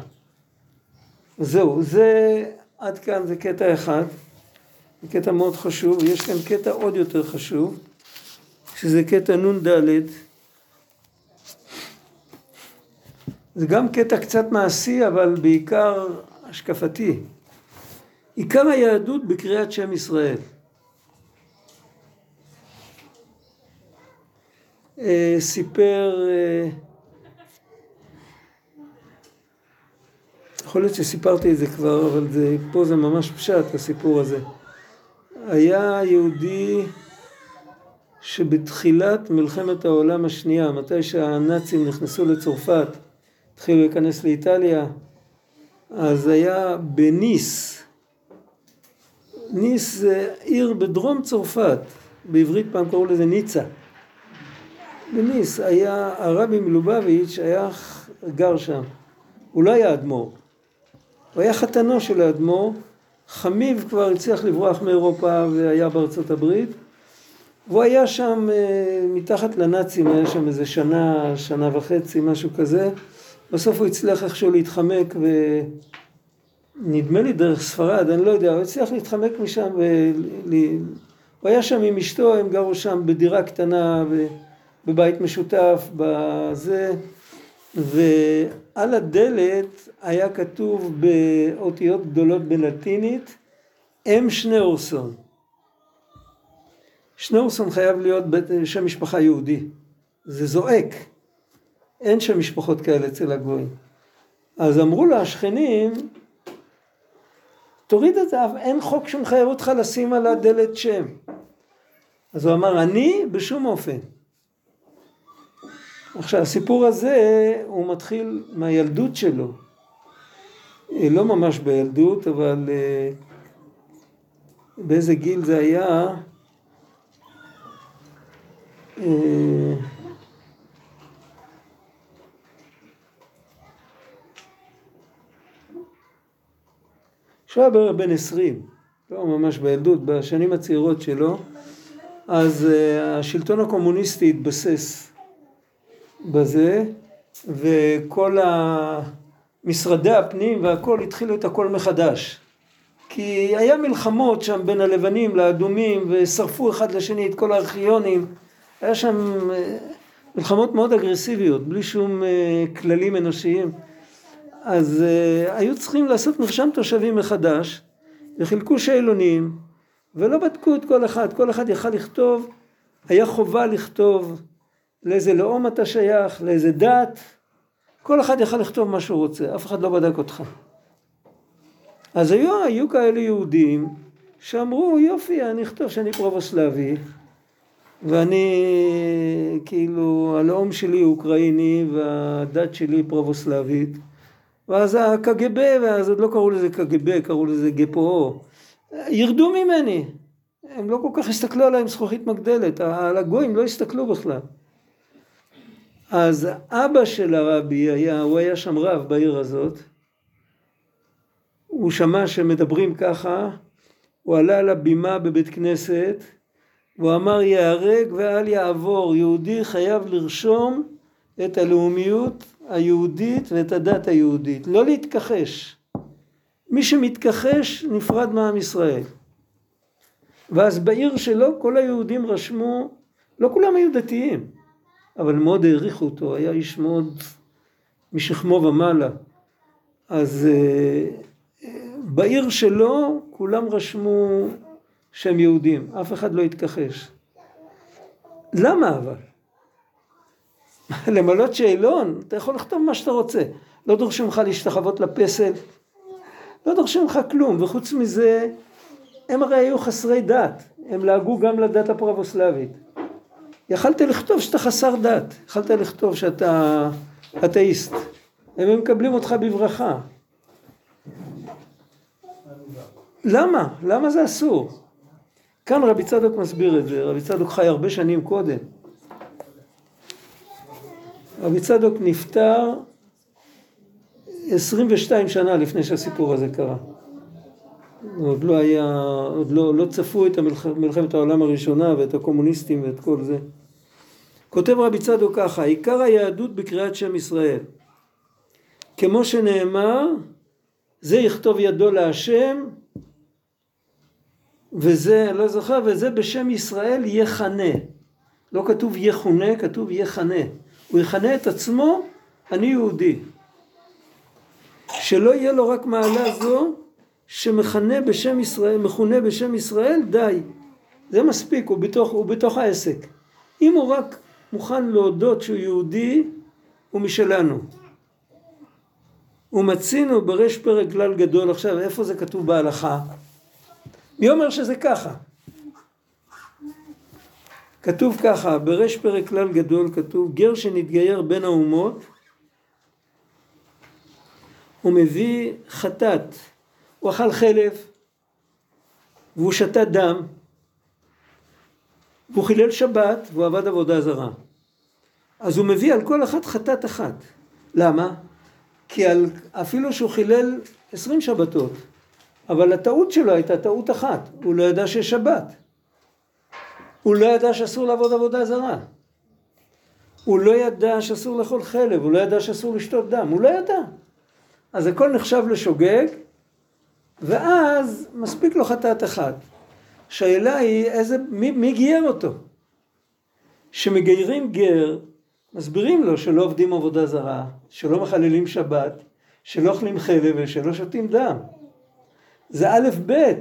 Speaker 1: זהו, זה, עד כאן זה קטע אחד. זה קטע מאוד חשוב, ויש כאן קטע עוד יותר חשוב, שזה קטע נ"ד. זה גם קטע קצת מעשי, אבל בעיקר השקפתי. עיקר היהדות בקריאת שם ישראל. אה, סיפר, יכול להיות שסיפרתי את זה כבר, אבל זה, פה זה ממש פשט הסיפור הזה. היה יהודי שבתחילת מלחמת העולם השנייה, מתי שהנאצים נכנסו לצרפת, התחילו להיכנס לאיטליה, אז היה בניס, ניס זה עיר בדרום צרפת, בעברית פעם קראו לזה ניצה. בניס היה, הרבי מלובביץ' היה גר שם, הוא לא היה אדמו"ר, הוא היה חתנו של האדמו"ר, חמיב כבר הצליח לברוח מאירופה והיה בארצות הברית, והוא היה שם אה, מתחת לנאצים, היה שם איזה שנה, שנה וחצי, משהו כזה, בסוף הוא הצליח איכשהו להתחמק ונדמה לי דרך ספרד, אני לא יודע, הוא הצליח להתחמק משם ו... הוא היה שם עם אשתו, הם גרו שם בדירה קטנה, בבית משותף, בזה, ועל הדלת היה כתוב באותיות גדולות בלטינית, אם שניאורסון. שניאורסון חייב להיות שם משפחה יהודי, זה זועק, אין שם משפחות כאלה אצל הגויים. אז אמרו לה השכנים, תוריד את זה, אין חוק שמחייב אותך לשים על הדלת שם. אז הוא אמר, אני בשום אופן. עכשיו, הסיפור הזה, הוא מתחיל מהילדות שלו. אה, לא ממש בילדות, אבל אה, באיזה גיל זה היה? אה, כשהוא היה בערך בן עשרים, לא ממש בילדות, בשנים הצעירות שלו, אז השלטון הקומוניסטי התבסס בזה, וכל משרדי הפנים והכל התחילו את הכל מחדש. כי היה מלחמות שם בין הלבנים לאדומים ושרפו אחד לשני את כל הארכיונים. היה שם אה, מלחמות מאוד אגרסיביות, בלי שום אה, כללים אנושיים. אז אה, היו צריכים לעשות מרשם תושבים מחדש, וחילקו שאלונים, ולא בדקו את כל אחד, כל אחד יכל לכתוב, היה חובה לכתוב לאיזה לאום אתה שייך, לאיזה דת, כל אחד יכל לכתוב מה שהוא רוצה, אף אחד לא בדק אותך. אז היו, היו כאלה יהודים שאמרו יופי אני אכתוב שאני פרובוסלבי ואני כאילו הלאום שלי אוקראיני והדת שלי פרובוסלבית ואז הקג"ב, ואז עוד לא קראו לזה קג"ב, קראו לזה גפו, ירדו ממני, הם לא כל כך הסתכלו עליי עם זכוכית מגדלת, על הגויים לא הסתכלו בכלל. אז אבא של הרבי היה, הוא היה שם רב בעיר הזאת, הוא שמע שמדברים ככה, הוא עלה על הבימה בבית כנסת, והוא אמר ייהרג ואל יעבור, יהודי חייב לרשום את הלאומיות היהודית ואת הדת היהודית, לא להתכחש. מי שמתכחש נפרד מעם ישראל. ואז בעיר שלו כל היהודים רשמו, לא כולם היו דתיים, אבל מאוד העריכו אותו, היה איש מאוד משכמו ומעלה. אז אה, בעיר שלו כולם רשמו שהם יהודים, אף אחד לא התכחש. למה אבל? למלות שאלון, אתה יכול לכתוב מה שאתה רוצה. לא דורשים ממך להשתחוות לפסל, לא דורשים ממך כלום, וחוץ מזה, הם הרי היו חסרי דת, הם לעגו גם לדת הפרבוסלבית. יכלת לכתוב שאתה חסר דת, יכלת לכתוב שאתה אתאיסט, הם מקבלים אותך בברכה. למה? למה זה אסור? כאן רבי צדוק מסביר את זה, רבי צדוק חי הרבה שנים קודם. רבי צדוק נפטר 22 שנה לפני שהסיפור הזה קרה. עוד לא היה, עוד לא, לא צפו את מלחמת העולם הראשונה ואת הקומוניסטים ואת כל זה. כותב רבי צדוק ככה, עיקר היהדות בקריאת שם ישראל. כמו שנאמר, זה יכתוב ידו להשם, וזה, לא זוכר, וזה בשם ישראל יכנה. לא כתוב יכונה, כתוב יכנה. הוא יכנה את עצמו, אני יהודי. שלא יהיה לו רק מעלה זו שמכנה בשם ישראל, מכונה בשם ישראל, די. זה מספיק, הוא בתוך, הוא בתוך העסק. אם הוא רק מוכן להודות שהוא יהודי, הוא משלנו. ומצינו בריש פרק כלל גדול, עכשיו איפה זה כתוב בהלכה? מי אומר שזה ככה? כתוב ככה, בריש פרק כלל גדול כתוב, גר שנתגייר בין האומות, הוא מביא חטאת, הוא אכל חלב, והוא שתה דם, והוא חילל שבת, והוא עבד עבודה זרה. אז הוא מביא על כל אחת חטאת אחת. למה? כי על, אפילו שהוא חילל עשרים שבתות, אבל הטעות שלו הייתה טעות אחת, הוא לא ידע שיש שבת. הוא לא ידע שאסור לעבוד עבודה זרה. הוא לא ידע שאסור לאכול חלב, הוא לא ידע שאסור לשתות דם, הוא לא ידע. אז הכל נחשב לשוגג, ואז מספיק לו חטאת אחת. השאלה היא איזה, מי, מי גייר אותו? שמגיירים גר, מסבירים לו שלא עובדים עבודה זרה, שלא מחללים שבת, שלא אוכלים חלב ושלא שותים דם. זה א' ב'.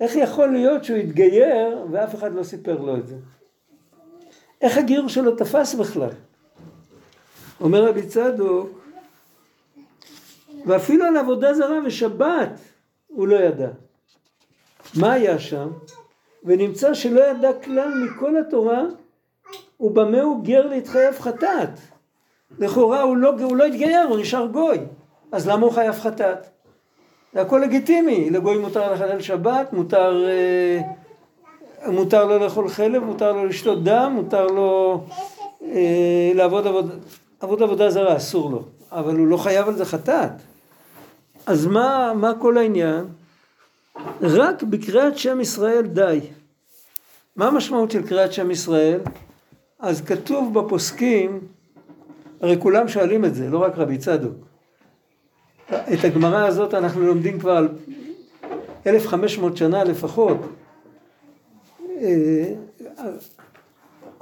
Speaker 1: איך יכול להיות שהוא התגייר ואף אחד לא סיפר לו את זה? איך הגיור שלו תפס בכלל? אומר רבי צדוק, ואפילו על עבודה זרה ושבת הוא לא ידע. מה היה שם? ונמצא שלא ידע כלל מכל התורה ובמה הוא גר להתחייב חטאת. לכאורה הוא לא, הוא לא התגייר, הוא נשאר גוי. אז למה הוא חייב חטאת? זה הכל לגיטימי, לגוי מותר לחלל שבת, מותר, אה, מותר לו לאכול חלב, מותר לו לשתות דם, מותר לו אה, לעבוד עבוד, עבוד עבודה זרה, אסור לו. אבל הוא לא חייב על זה חטאת. אז מה, מה כל העניין? רק בקריאת שם ישראל די. מה המשמעות של קריאת שם ישראל? אז כתוב בפוסקים, הרי כולם שואלים את זה, לא רק רבי צדוק. את הגמרא הזאת אנחנו לומדים כבר על 1500 שנה לפחות. אה,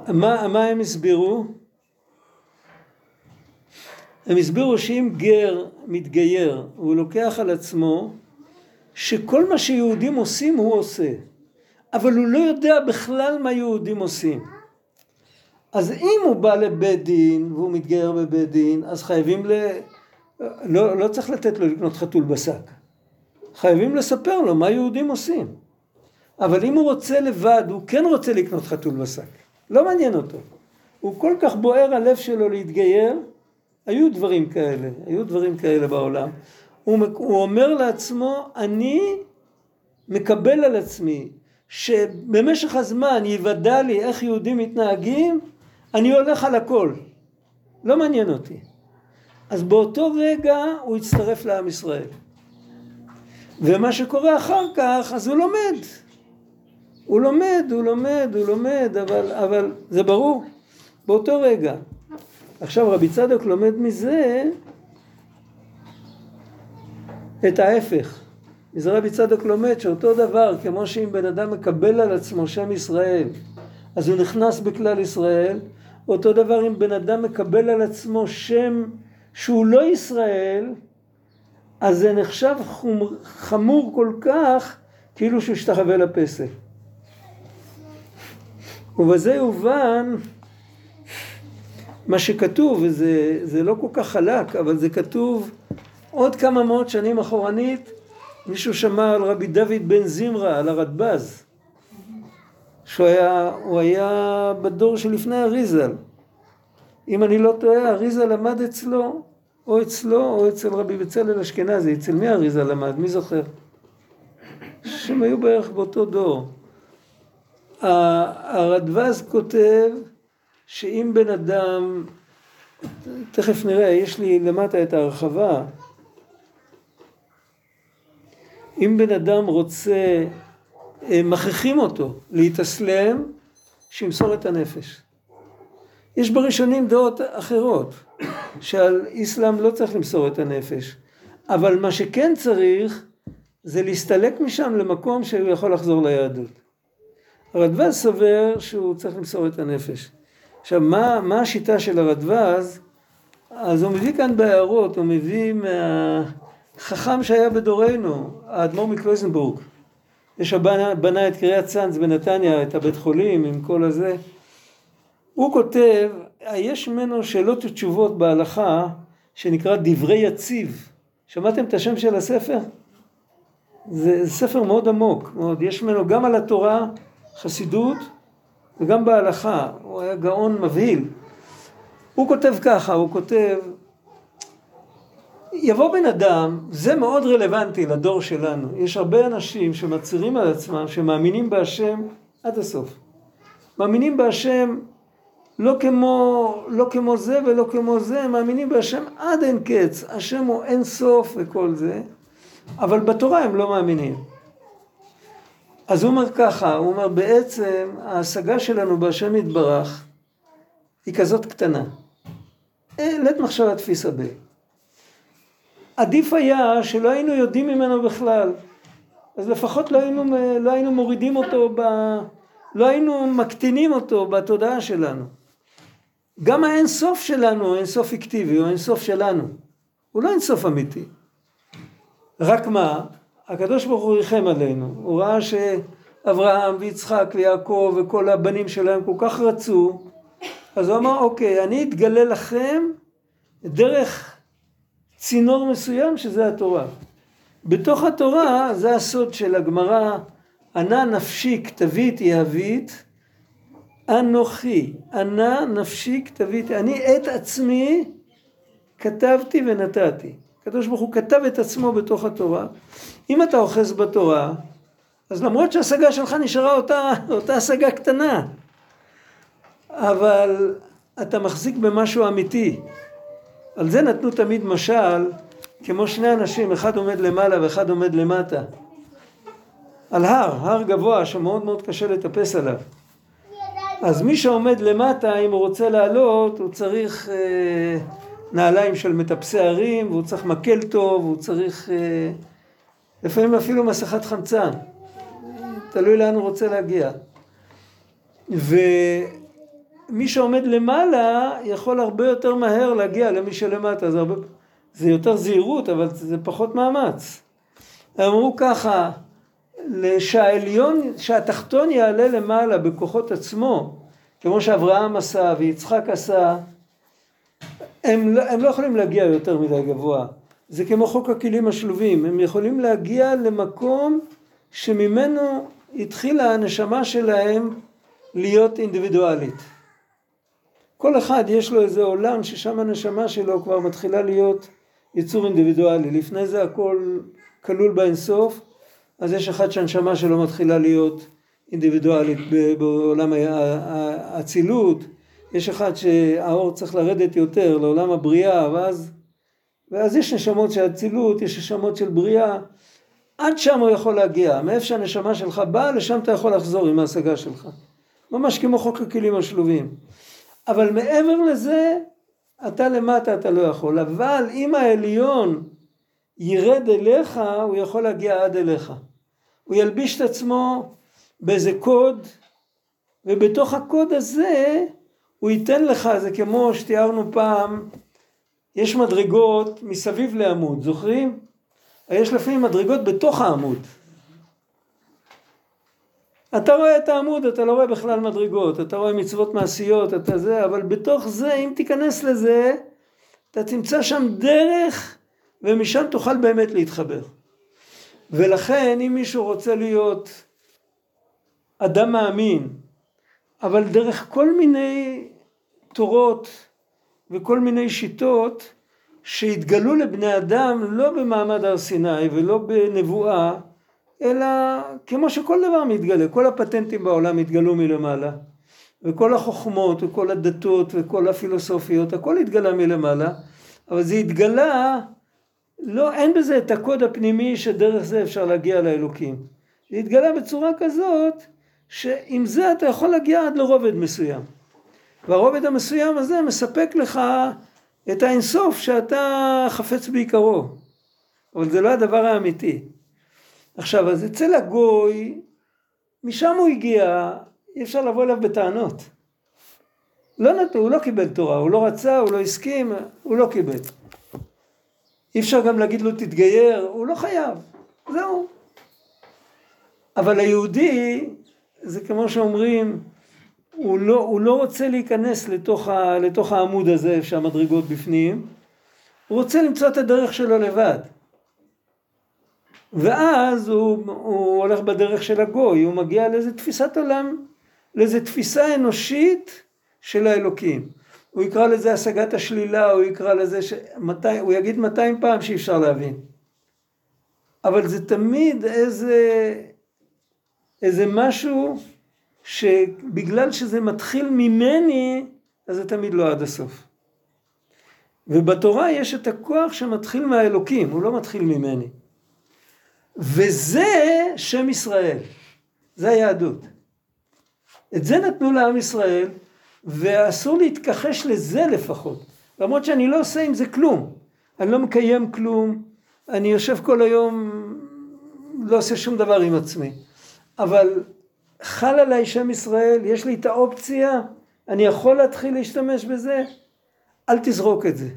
Speaker 1: מה, מה הם הסבירו? הם הסבירו שאם גר מתגייר והוא לוקח על עצמו שכל מה שיהודים עושים הוא עושה אבל הוא לא יודע בכלל מה יהודים עושים אז אם הוא בא לבית דין והוא מתגייר בבית דין אז חייבים ל... לא, לא צריך לתת לו לקנות חתול בשק. חייבים לספר לו מה יהודים עושים. אבל אם הוא רוצה לבד הוא כן רוצה לקנות חתול בשק. לא מעניין אותו. הוא כל כך בוער הלב שלו להתגייר היו דברים כאלה, היו דברים כאלה בעולם. הוא, הוא אומר לעצמו, אני מקבל על עצמי שבמשך הזמן יוודע לי איך יהודים מתנהגים, אני הולך על הכל. לא מעניין אותי. אז באותו רגע הוא הצטרף לעם ישראל. ומה שקורה אחר כך, אז הוא לומד. הוא לומד, הוא לומד, הוא לומד, אבל, אבל זה ברור, באותו רגע. עכשיו רבי צדוק לומד מזה את ההפך. מזה רבי צדוק לומד שאותו דבר, כמו שאם בן אדם מקבל על עצמו שם ישראל, אז הוא נכנס בכלל ישראל, אותו דבר אם בן אדם מקבל על עצמו שם שהוא לא ישראל, אז זה נחשב חומר, חמור כל כך, כאילו שהוא השתחווה לפסל. ובזה יובן מה שכתוב, וזה לא כל כך חלק, אבל זה כתוב עוד כמה מאות שנים אחורנית, מישהו שמע על רבי דוד בן זמרה, על הרדב"ז, שהוא היה, הוא היה בדור שלפני אריזל. אם אני לא טועה, אריזל למד אצלו, או אצלו, או אצל רבי בצלאל אשכנזי. אצל מי אריזל למד? מי זוכר? שהם היו בערך באותו דור. הרדב"ז כותב שאם בן אדם, תכף נראה, יש לי למטה את ההרחבה, אם בן אדם רוצה, מכריחים אותו להתאסלם, שימסור את הנפש. יש בראשונים דעות אחרות, שעל איסלאם לא צריך למסור את הנפש, אבל מה שכן צריך זה להסתלק משם למקום שהוא יכול לחזור ליהדות. הרדב"ז סובר שהוא צריך למסור את הנפש. עכשיו, מה, מה השיטה של הרדווז? אז הוא מביא כאן בהערות, הוא מביא מהחכם שהיה בדורנו, האדמו"ר מקלויזנבורג. יש הבנה, בנה את קריית צאנז בנתניה, את הבית חולים עם כל הזה. הוא כותב, יש ממנו שאלות ותשובות בהלכה שנקרא דברי יציב. שמעתם את השם של הספר? זה, זה ספר מאוד עמוק, מאוד. יש ממנו גם על התורה, חסידות, וגם בהלכה, הוא היה גאון מבהיל. הוא כותב ככה, הוא כותב, יבוא בן אדם, זה מאוד רלוונטי לדור שלנו, יש הרבה אנשים שמצהירים על עצמם, שמאמינים בהשם עד הסוף. מאמינים בהשם לא כמו, לא כמו זה ולא כמו זה, מאמינים בהשם עד אין קץ, השם הוא אין סוף וכל זה, אבל בתורה הם לא מאמינים. אז הוא אומר ככה, הוא אומר בעצם ההשגה שלנו בהשם יתברך היא כזאת קטנה. אה, לית מחשבה תפיסה ב. עדיף היה שלא היינו יודעים ממנו בכלל. אז לפחות לא היינו, לא היינו מורידים אותו, ב, לא היינו מקטינים אותו בתודעה שלנו. גם האין סוף שלנו הוא אין סוף פיקטיבי, הוא אין סוף שלנו. הוא לא אין סוף אמיתי. רק מה, הקדוש ברוך הוא ריחם עלינו. הוא ראה שאברהם ויצחק ויעקב וכל הבנים שלהם כל כך רצו, אז הוא אמר, אוקיי, אני אתגלה לכם דרך צינור מסוים שזה התורה. בתוך התורה, זה הסוד של הגמרא, ענה נפשי כתבית יהבית, אנוכי, ענה נפשי כתבית, אני את עצמי כתבתי ונתתי. הקדוש ברוך הוא כתב את עצמו בתוך התורה. אם אתה אוחז בתורה, אז למרות שההשגה שלך נשארה אותה, אותה השגה קטנה, אבל אתה מחזיק במשהו אמיתי. על זה נתנו תמיד משל, כמו שני אנשים, אחד עומד למעלה ואחד עומד למטה. על הר, הר גבוה שמאוד מאוד קשה לטפס עליו. אז מי שעומד למטה, אם הוא רוצה לעלות, הוא צריך אה, נעליים של מטפסי הרים, והוא צריך מקל טוב, הוא צריך אה, לפעמים אפילו מסכת חמצן. תלוי לאן הוא רוצה להגיע. ומי שעומד למעלה יכול הרבה יותר מהר להגיע למי שלמטה. זה, הרבה, זה יותר זהירות, אבל זה פחות מאמץ. אמרו ככה, שהעליון, שהתחתון יעלה למעלה בכוחות עצמו, כמו שאברהם עשה ויצחק עשה, הם לא, הם לא יכולים להגיע יותר מדי גבוה. זה כמו חוק הכלים השלובים, הם יכולים להגיע למקום שממנו התחילה הנשמה שלהם להיות אינדיבידואלית. כל אחד יש לו איזה עולם ששם הנשמה שלו כבר מתחילה להיות יצור אינדיבידואלי. לפני זה הכל כלול באינסוף, אז יש אחד שהנשמה שלו מתחילה להיות אינדיבידואלית בעולם האצילות, יש אחד שהאור צריך לרדת יותר לעולם הבריאה, ואז, ואז יש נשמות של אצילות, יש נשמות של בריאה, עד שם הוא יכול להגיע, מאיפה שהנשמה שלך באה, לשם אתה יכול לחזור עם ההשגה שלך. ממש כמו חוק הכלים השלובים. אבל מעבר לזה, אתה למטה אתה לא יכול, אבל אם העליון ירד אליך, הוא יכול להגיע עד אליך. הוא ילביש את עצמו באיזה קוד, ובתוך הקוד הזה הוא ייתן לך, זה כמו שתיארנו פעם, יש מדרגות מסביב לעמוד, זוכרים? יש לפעמים מדרגות בתוך העמוד. אתה רואה את העמוד, אתה לא רואה בכלל מדרגות, אתה רואה מצוות מעשיות, אתה זה, אבל בתוך זה, אם תיכנס לזה, אתה תמצא שם דרך, ומשם תוכל באמת להתחבר. ולכן אם מישהו רוצה להיות אדם מאמין, אבל דרך כל מיני תורות וכל מיני שיטות שהתגלו לבני אדם לא במעמד הר סיני ולא בנבואה, אלא כמו שכל דבר מתגלה, כל הפטנטים בעולם התגלו מלמעלה, וכל החוכמות וכל הדתות וכל הפילוסופיות, הכל התגלה מלמעלה, אבל זה התגלה לא, אין בזה את הקוד הפנימי שדרך זה אפשר להגיע לאלוקים. זה התגלה בצורה כזאת, שעם זה אתה יכול להגיע עד לרובד מסוים. והרובד המסוים הזה מספק לך את האינסוף שאתה חפץ בעיקרו. אבל זה לא הדבר האמיתי. עכשיו, אז אצל הגוי, משם הוא הגיע, אי אפשר לבוא אליו בטענות. לא נתנו, הוא לא קיבל תורה, הוא לא רצה, הוא לא הסכים, הוא לא קיבל. אי אפשר גם להגיד לו תתגייר, הוא לא חייב, זהו. אבל היהודי, זה כמו שאומרים, הוא לא, הוא לא רוצה להיכנס לתוך, ה, לתוך העמוד הזה שהמדרגות בפנים, הוא רוצה למצוא את הדרך שלו לבד. ואז הוא, הוא הולך בדרך של הגוי, הוא מגיע לאיזה תפיסת עולם, לאיזה תפיסה אנושית של האלוקים. הוא יקרא לזה השגת השלילה, הוא יקרא לזה, ש... 200, הוא יגיד 200 פעם שאי אפשר להבין. אבל זה תמיד איזה, איזה משהו שבגלל שזה מתחיל ממני, אז זה תמיד לא עד הסוף. ובתורה יש את הכוח שמתחיל מהאלוקים, הוא לא מתחיל ממני. וזה שם ישראל, זה היהדות. את זה נתנו לעם ישראל, ואסור להתכחש לזה לפחות. למרות שאני לא עושה עם זה כלום. אני לא מקיים כלום, אני יושב כל היום, לא עושה שום דבר עם עצמי. אבל חל עליי שם ישראל, יש לי את האופציה, אני יכול להתחיל להשתמש בזה, אל תזרוק את זה.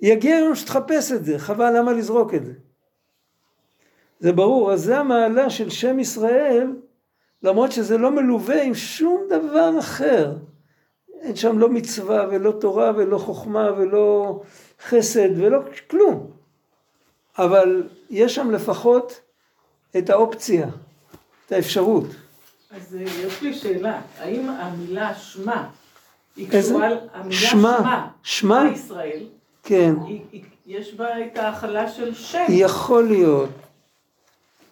Speaker 1: יגיע יום שתחפש את זה, חבל למה לזרוק את זה. זה ברור, אז זה המעלה של שם ישראל, למרות שזה לא מלווה עם שום דבר אחר. אין שם לא מצווה ולא תורה ולא חוכמה ולא חסד ולא כלום. אבל יש שם לפחות את האופציה, את האפשרות.
Speaker 5: אז אה, יש לי שאלה, האם המילה שמע היא? קשורה, המילה
Speaker 1: שמע,
Speaker 5: שמע?
Speaker 1: שמע
Speaker 5: ישראל,
Speaker 1: כן,
Speaker 5: היא- היא- יש בה את ההכלה של שם,
Speaker 1: יכול להיות.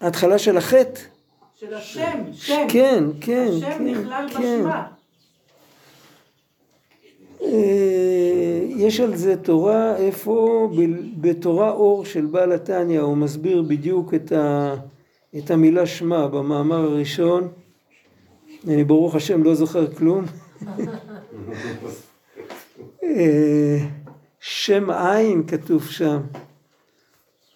Speaker 1: ההתחלה של החטא?
Speaker 5: של השם, שם,
Speaker 1: כן, כן,
Speaker 5: השם
Speaker 1: כן,
Speaker 5: נכלל
Speaker 1: כן.
Speaker 5: בשמע.
Speaker 1: אה, יש על זה תורה, איפה? ב- בתורה אור של בעל התניא, הוא מסביר בדיוק את, ה, את המילה שמע במאמר הראשון. אני ברוך השם לא זוכר כלום. אה, שם עין כתוב שם.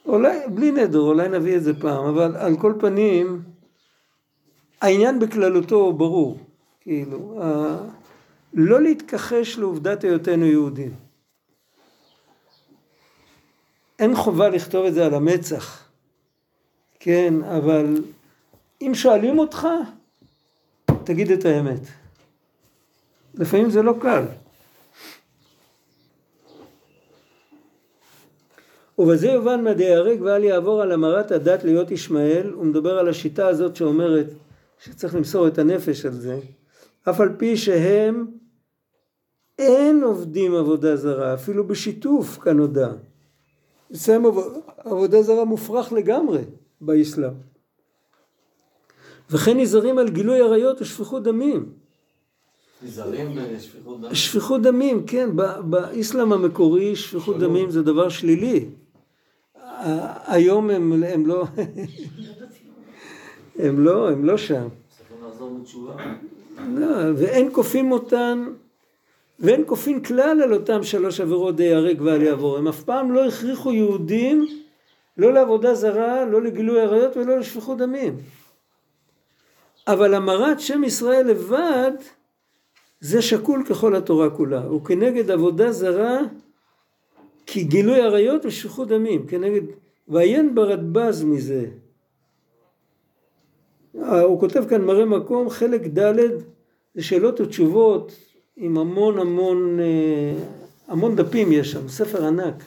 Speaker 1: אולי, בלי נדר, אולי נביא את זה פעם, אבל על כל פנים, העניין בכללותו ברור. כאילו, ה- לא להתכחש לעובדת היותנו יהודים. אין חובה לכתוב את זה על המצח, כן, אבל אם שואלים אותך, תגיד את האמת. לפעמים זה לא קל. ובזה יובן מה דיהרג ואל יעבור על המרת הדת להיות ישמעאל, הוא מדבר על השיטה הזאת שאומרת שצריך למסור את הנפש על זה, אף על פי שהם אין עובדים עבודה זרה, אפילו בשיתוף כנודע. עב- עבודה זרה מופרך לגמרי באסלאם. וכן נזהרים על גילוי עריות ושפיכות דמים.
Speaker 6: נזהרים בשפיכות דם?
Speaker 1: שפיכות דמים, כן, באסלאם המקורי שפיכות דמים זה דבר שלילי. היום הם, הם לא, הם לא, הם לא שם. לא, ואין כופים אותן, ואין כופין כלל על אותם שלוש עבירות דיהרג ואל יעבור. הם אף פעם לא הכריחו יהודים לא לעבודה זרה, לא לגילוי עריות ולא לשפיכות דמים. אבל המרת שם ישראל לבד זה שקול ככל התורה כולה. הוא כנגד עבודה זרה כי גילוי עריות ושפיכות דמים. כנגד, ועיין ברדב"ז מזה. אה, הוא כותב כאן מראה מקום, חלק ד' זה שאלות ותשובות עם המון המון, אה, המון דפים יש שם, ספר ענק.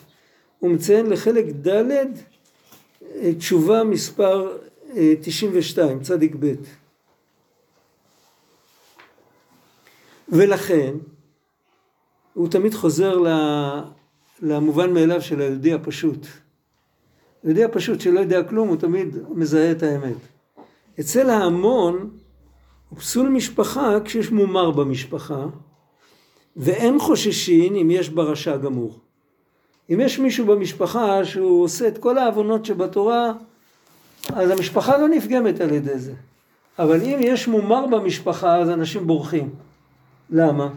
Speaker 1: הוא מציין לחלק ד' אה, תשובה מספר אה, 92, צדיק ב'. ולכן, הוא תמיד חוזר ל- למובן מאליו של היהודי הפשוט. היהודי הפשוט שלא יודע כלום, הוא תמיד מזהה את האמת. אצל ההמון הוא פסול משפחה כשיש מומר במשפחה ואין חוששין אם יש בה רשע גמור. אם יש מישהו במשפחה שהוא עושה את כל העוונות שבתורה אז המשפחה לא נפגמת על ידי זה. אבל אם יש מומר במשפחה אז אנשים בורחים. למה?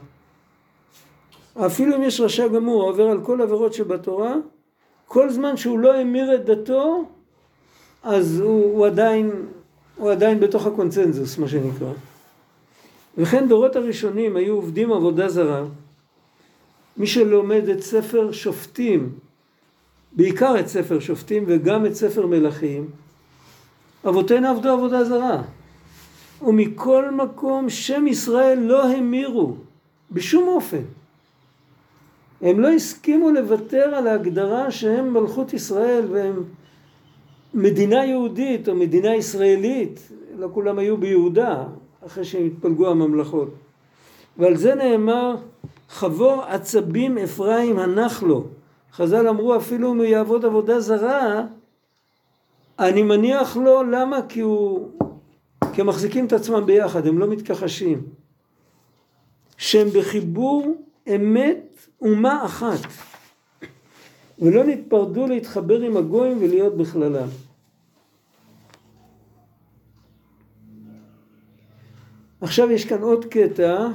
Speaker 1: אפילו אם יש רשע גמור העובר על כל עבירות שבתורה כל זמן שהוא לא המיר את דתו אז הוא, הוא עדיין הוא עדיין בתוך הקונצנזוס, מה שנקרא. וכן דורות הראשונים היו עובדים עבודה זרה. מי שלומד את ספר שופטים, בעיקר את ספר שופטים וגם את ספר מלכים, אבותינו עבדו עבודה זרה. ומכל מקום שם ישראל לא המירו, בשום אופן. הם לא הסכימו לוותר על ההגדרה שהם מלכות ישראל והם מדינה יהודית או מדינה ישראלית, לא כולם היו ביהודה, אחרי שהם התפלגו הממלכות. ועל זה נאמר, חבור עצבים אפרים הנח לו. חז"ל אמרו אפילו אם הוא יעבוד עבודה זרה, אני מניח לו, למה? כי הוא... כי הם מחזיקים את עצמם ביחד, הם לא מתכחשים. שהם בחיבור אמת אומה אחת, ולא נתפרדו להתחבר עם הגויים ולהיות בכללם. עכשיו יש כאן עוד קטע,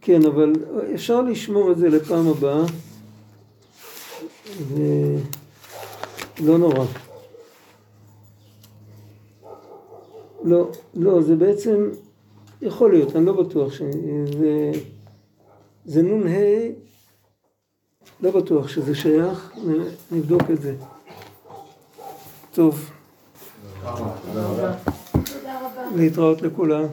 Speaker 1: כן, אבל אפשר לשמור את זה לפעם הבאה, ולא נורא. לא, לא, זה בעצם, יכול להיות, אני לא בטוח שזה, זה נ"ה, לא בטוח שזה שייך, נבדוק את זה. טוב. להתראות לכולם.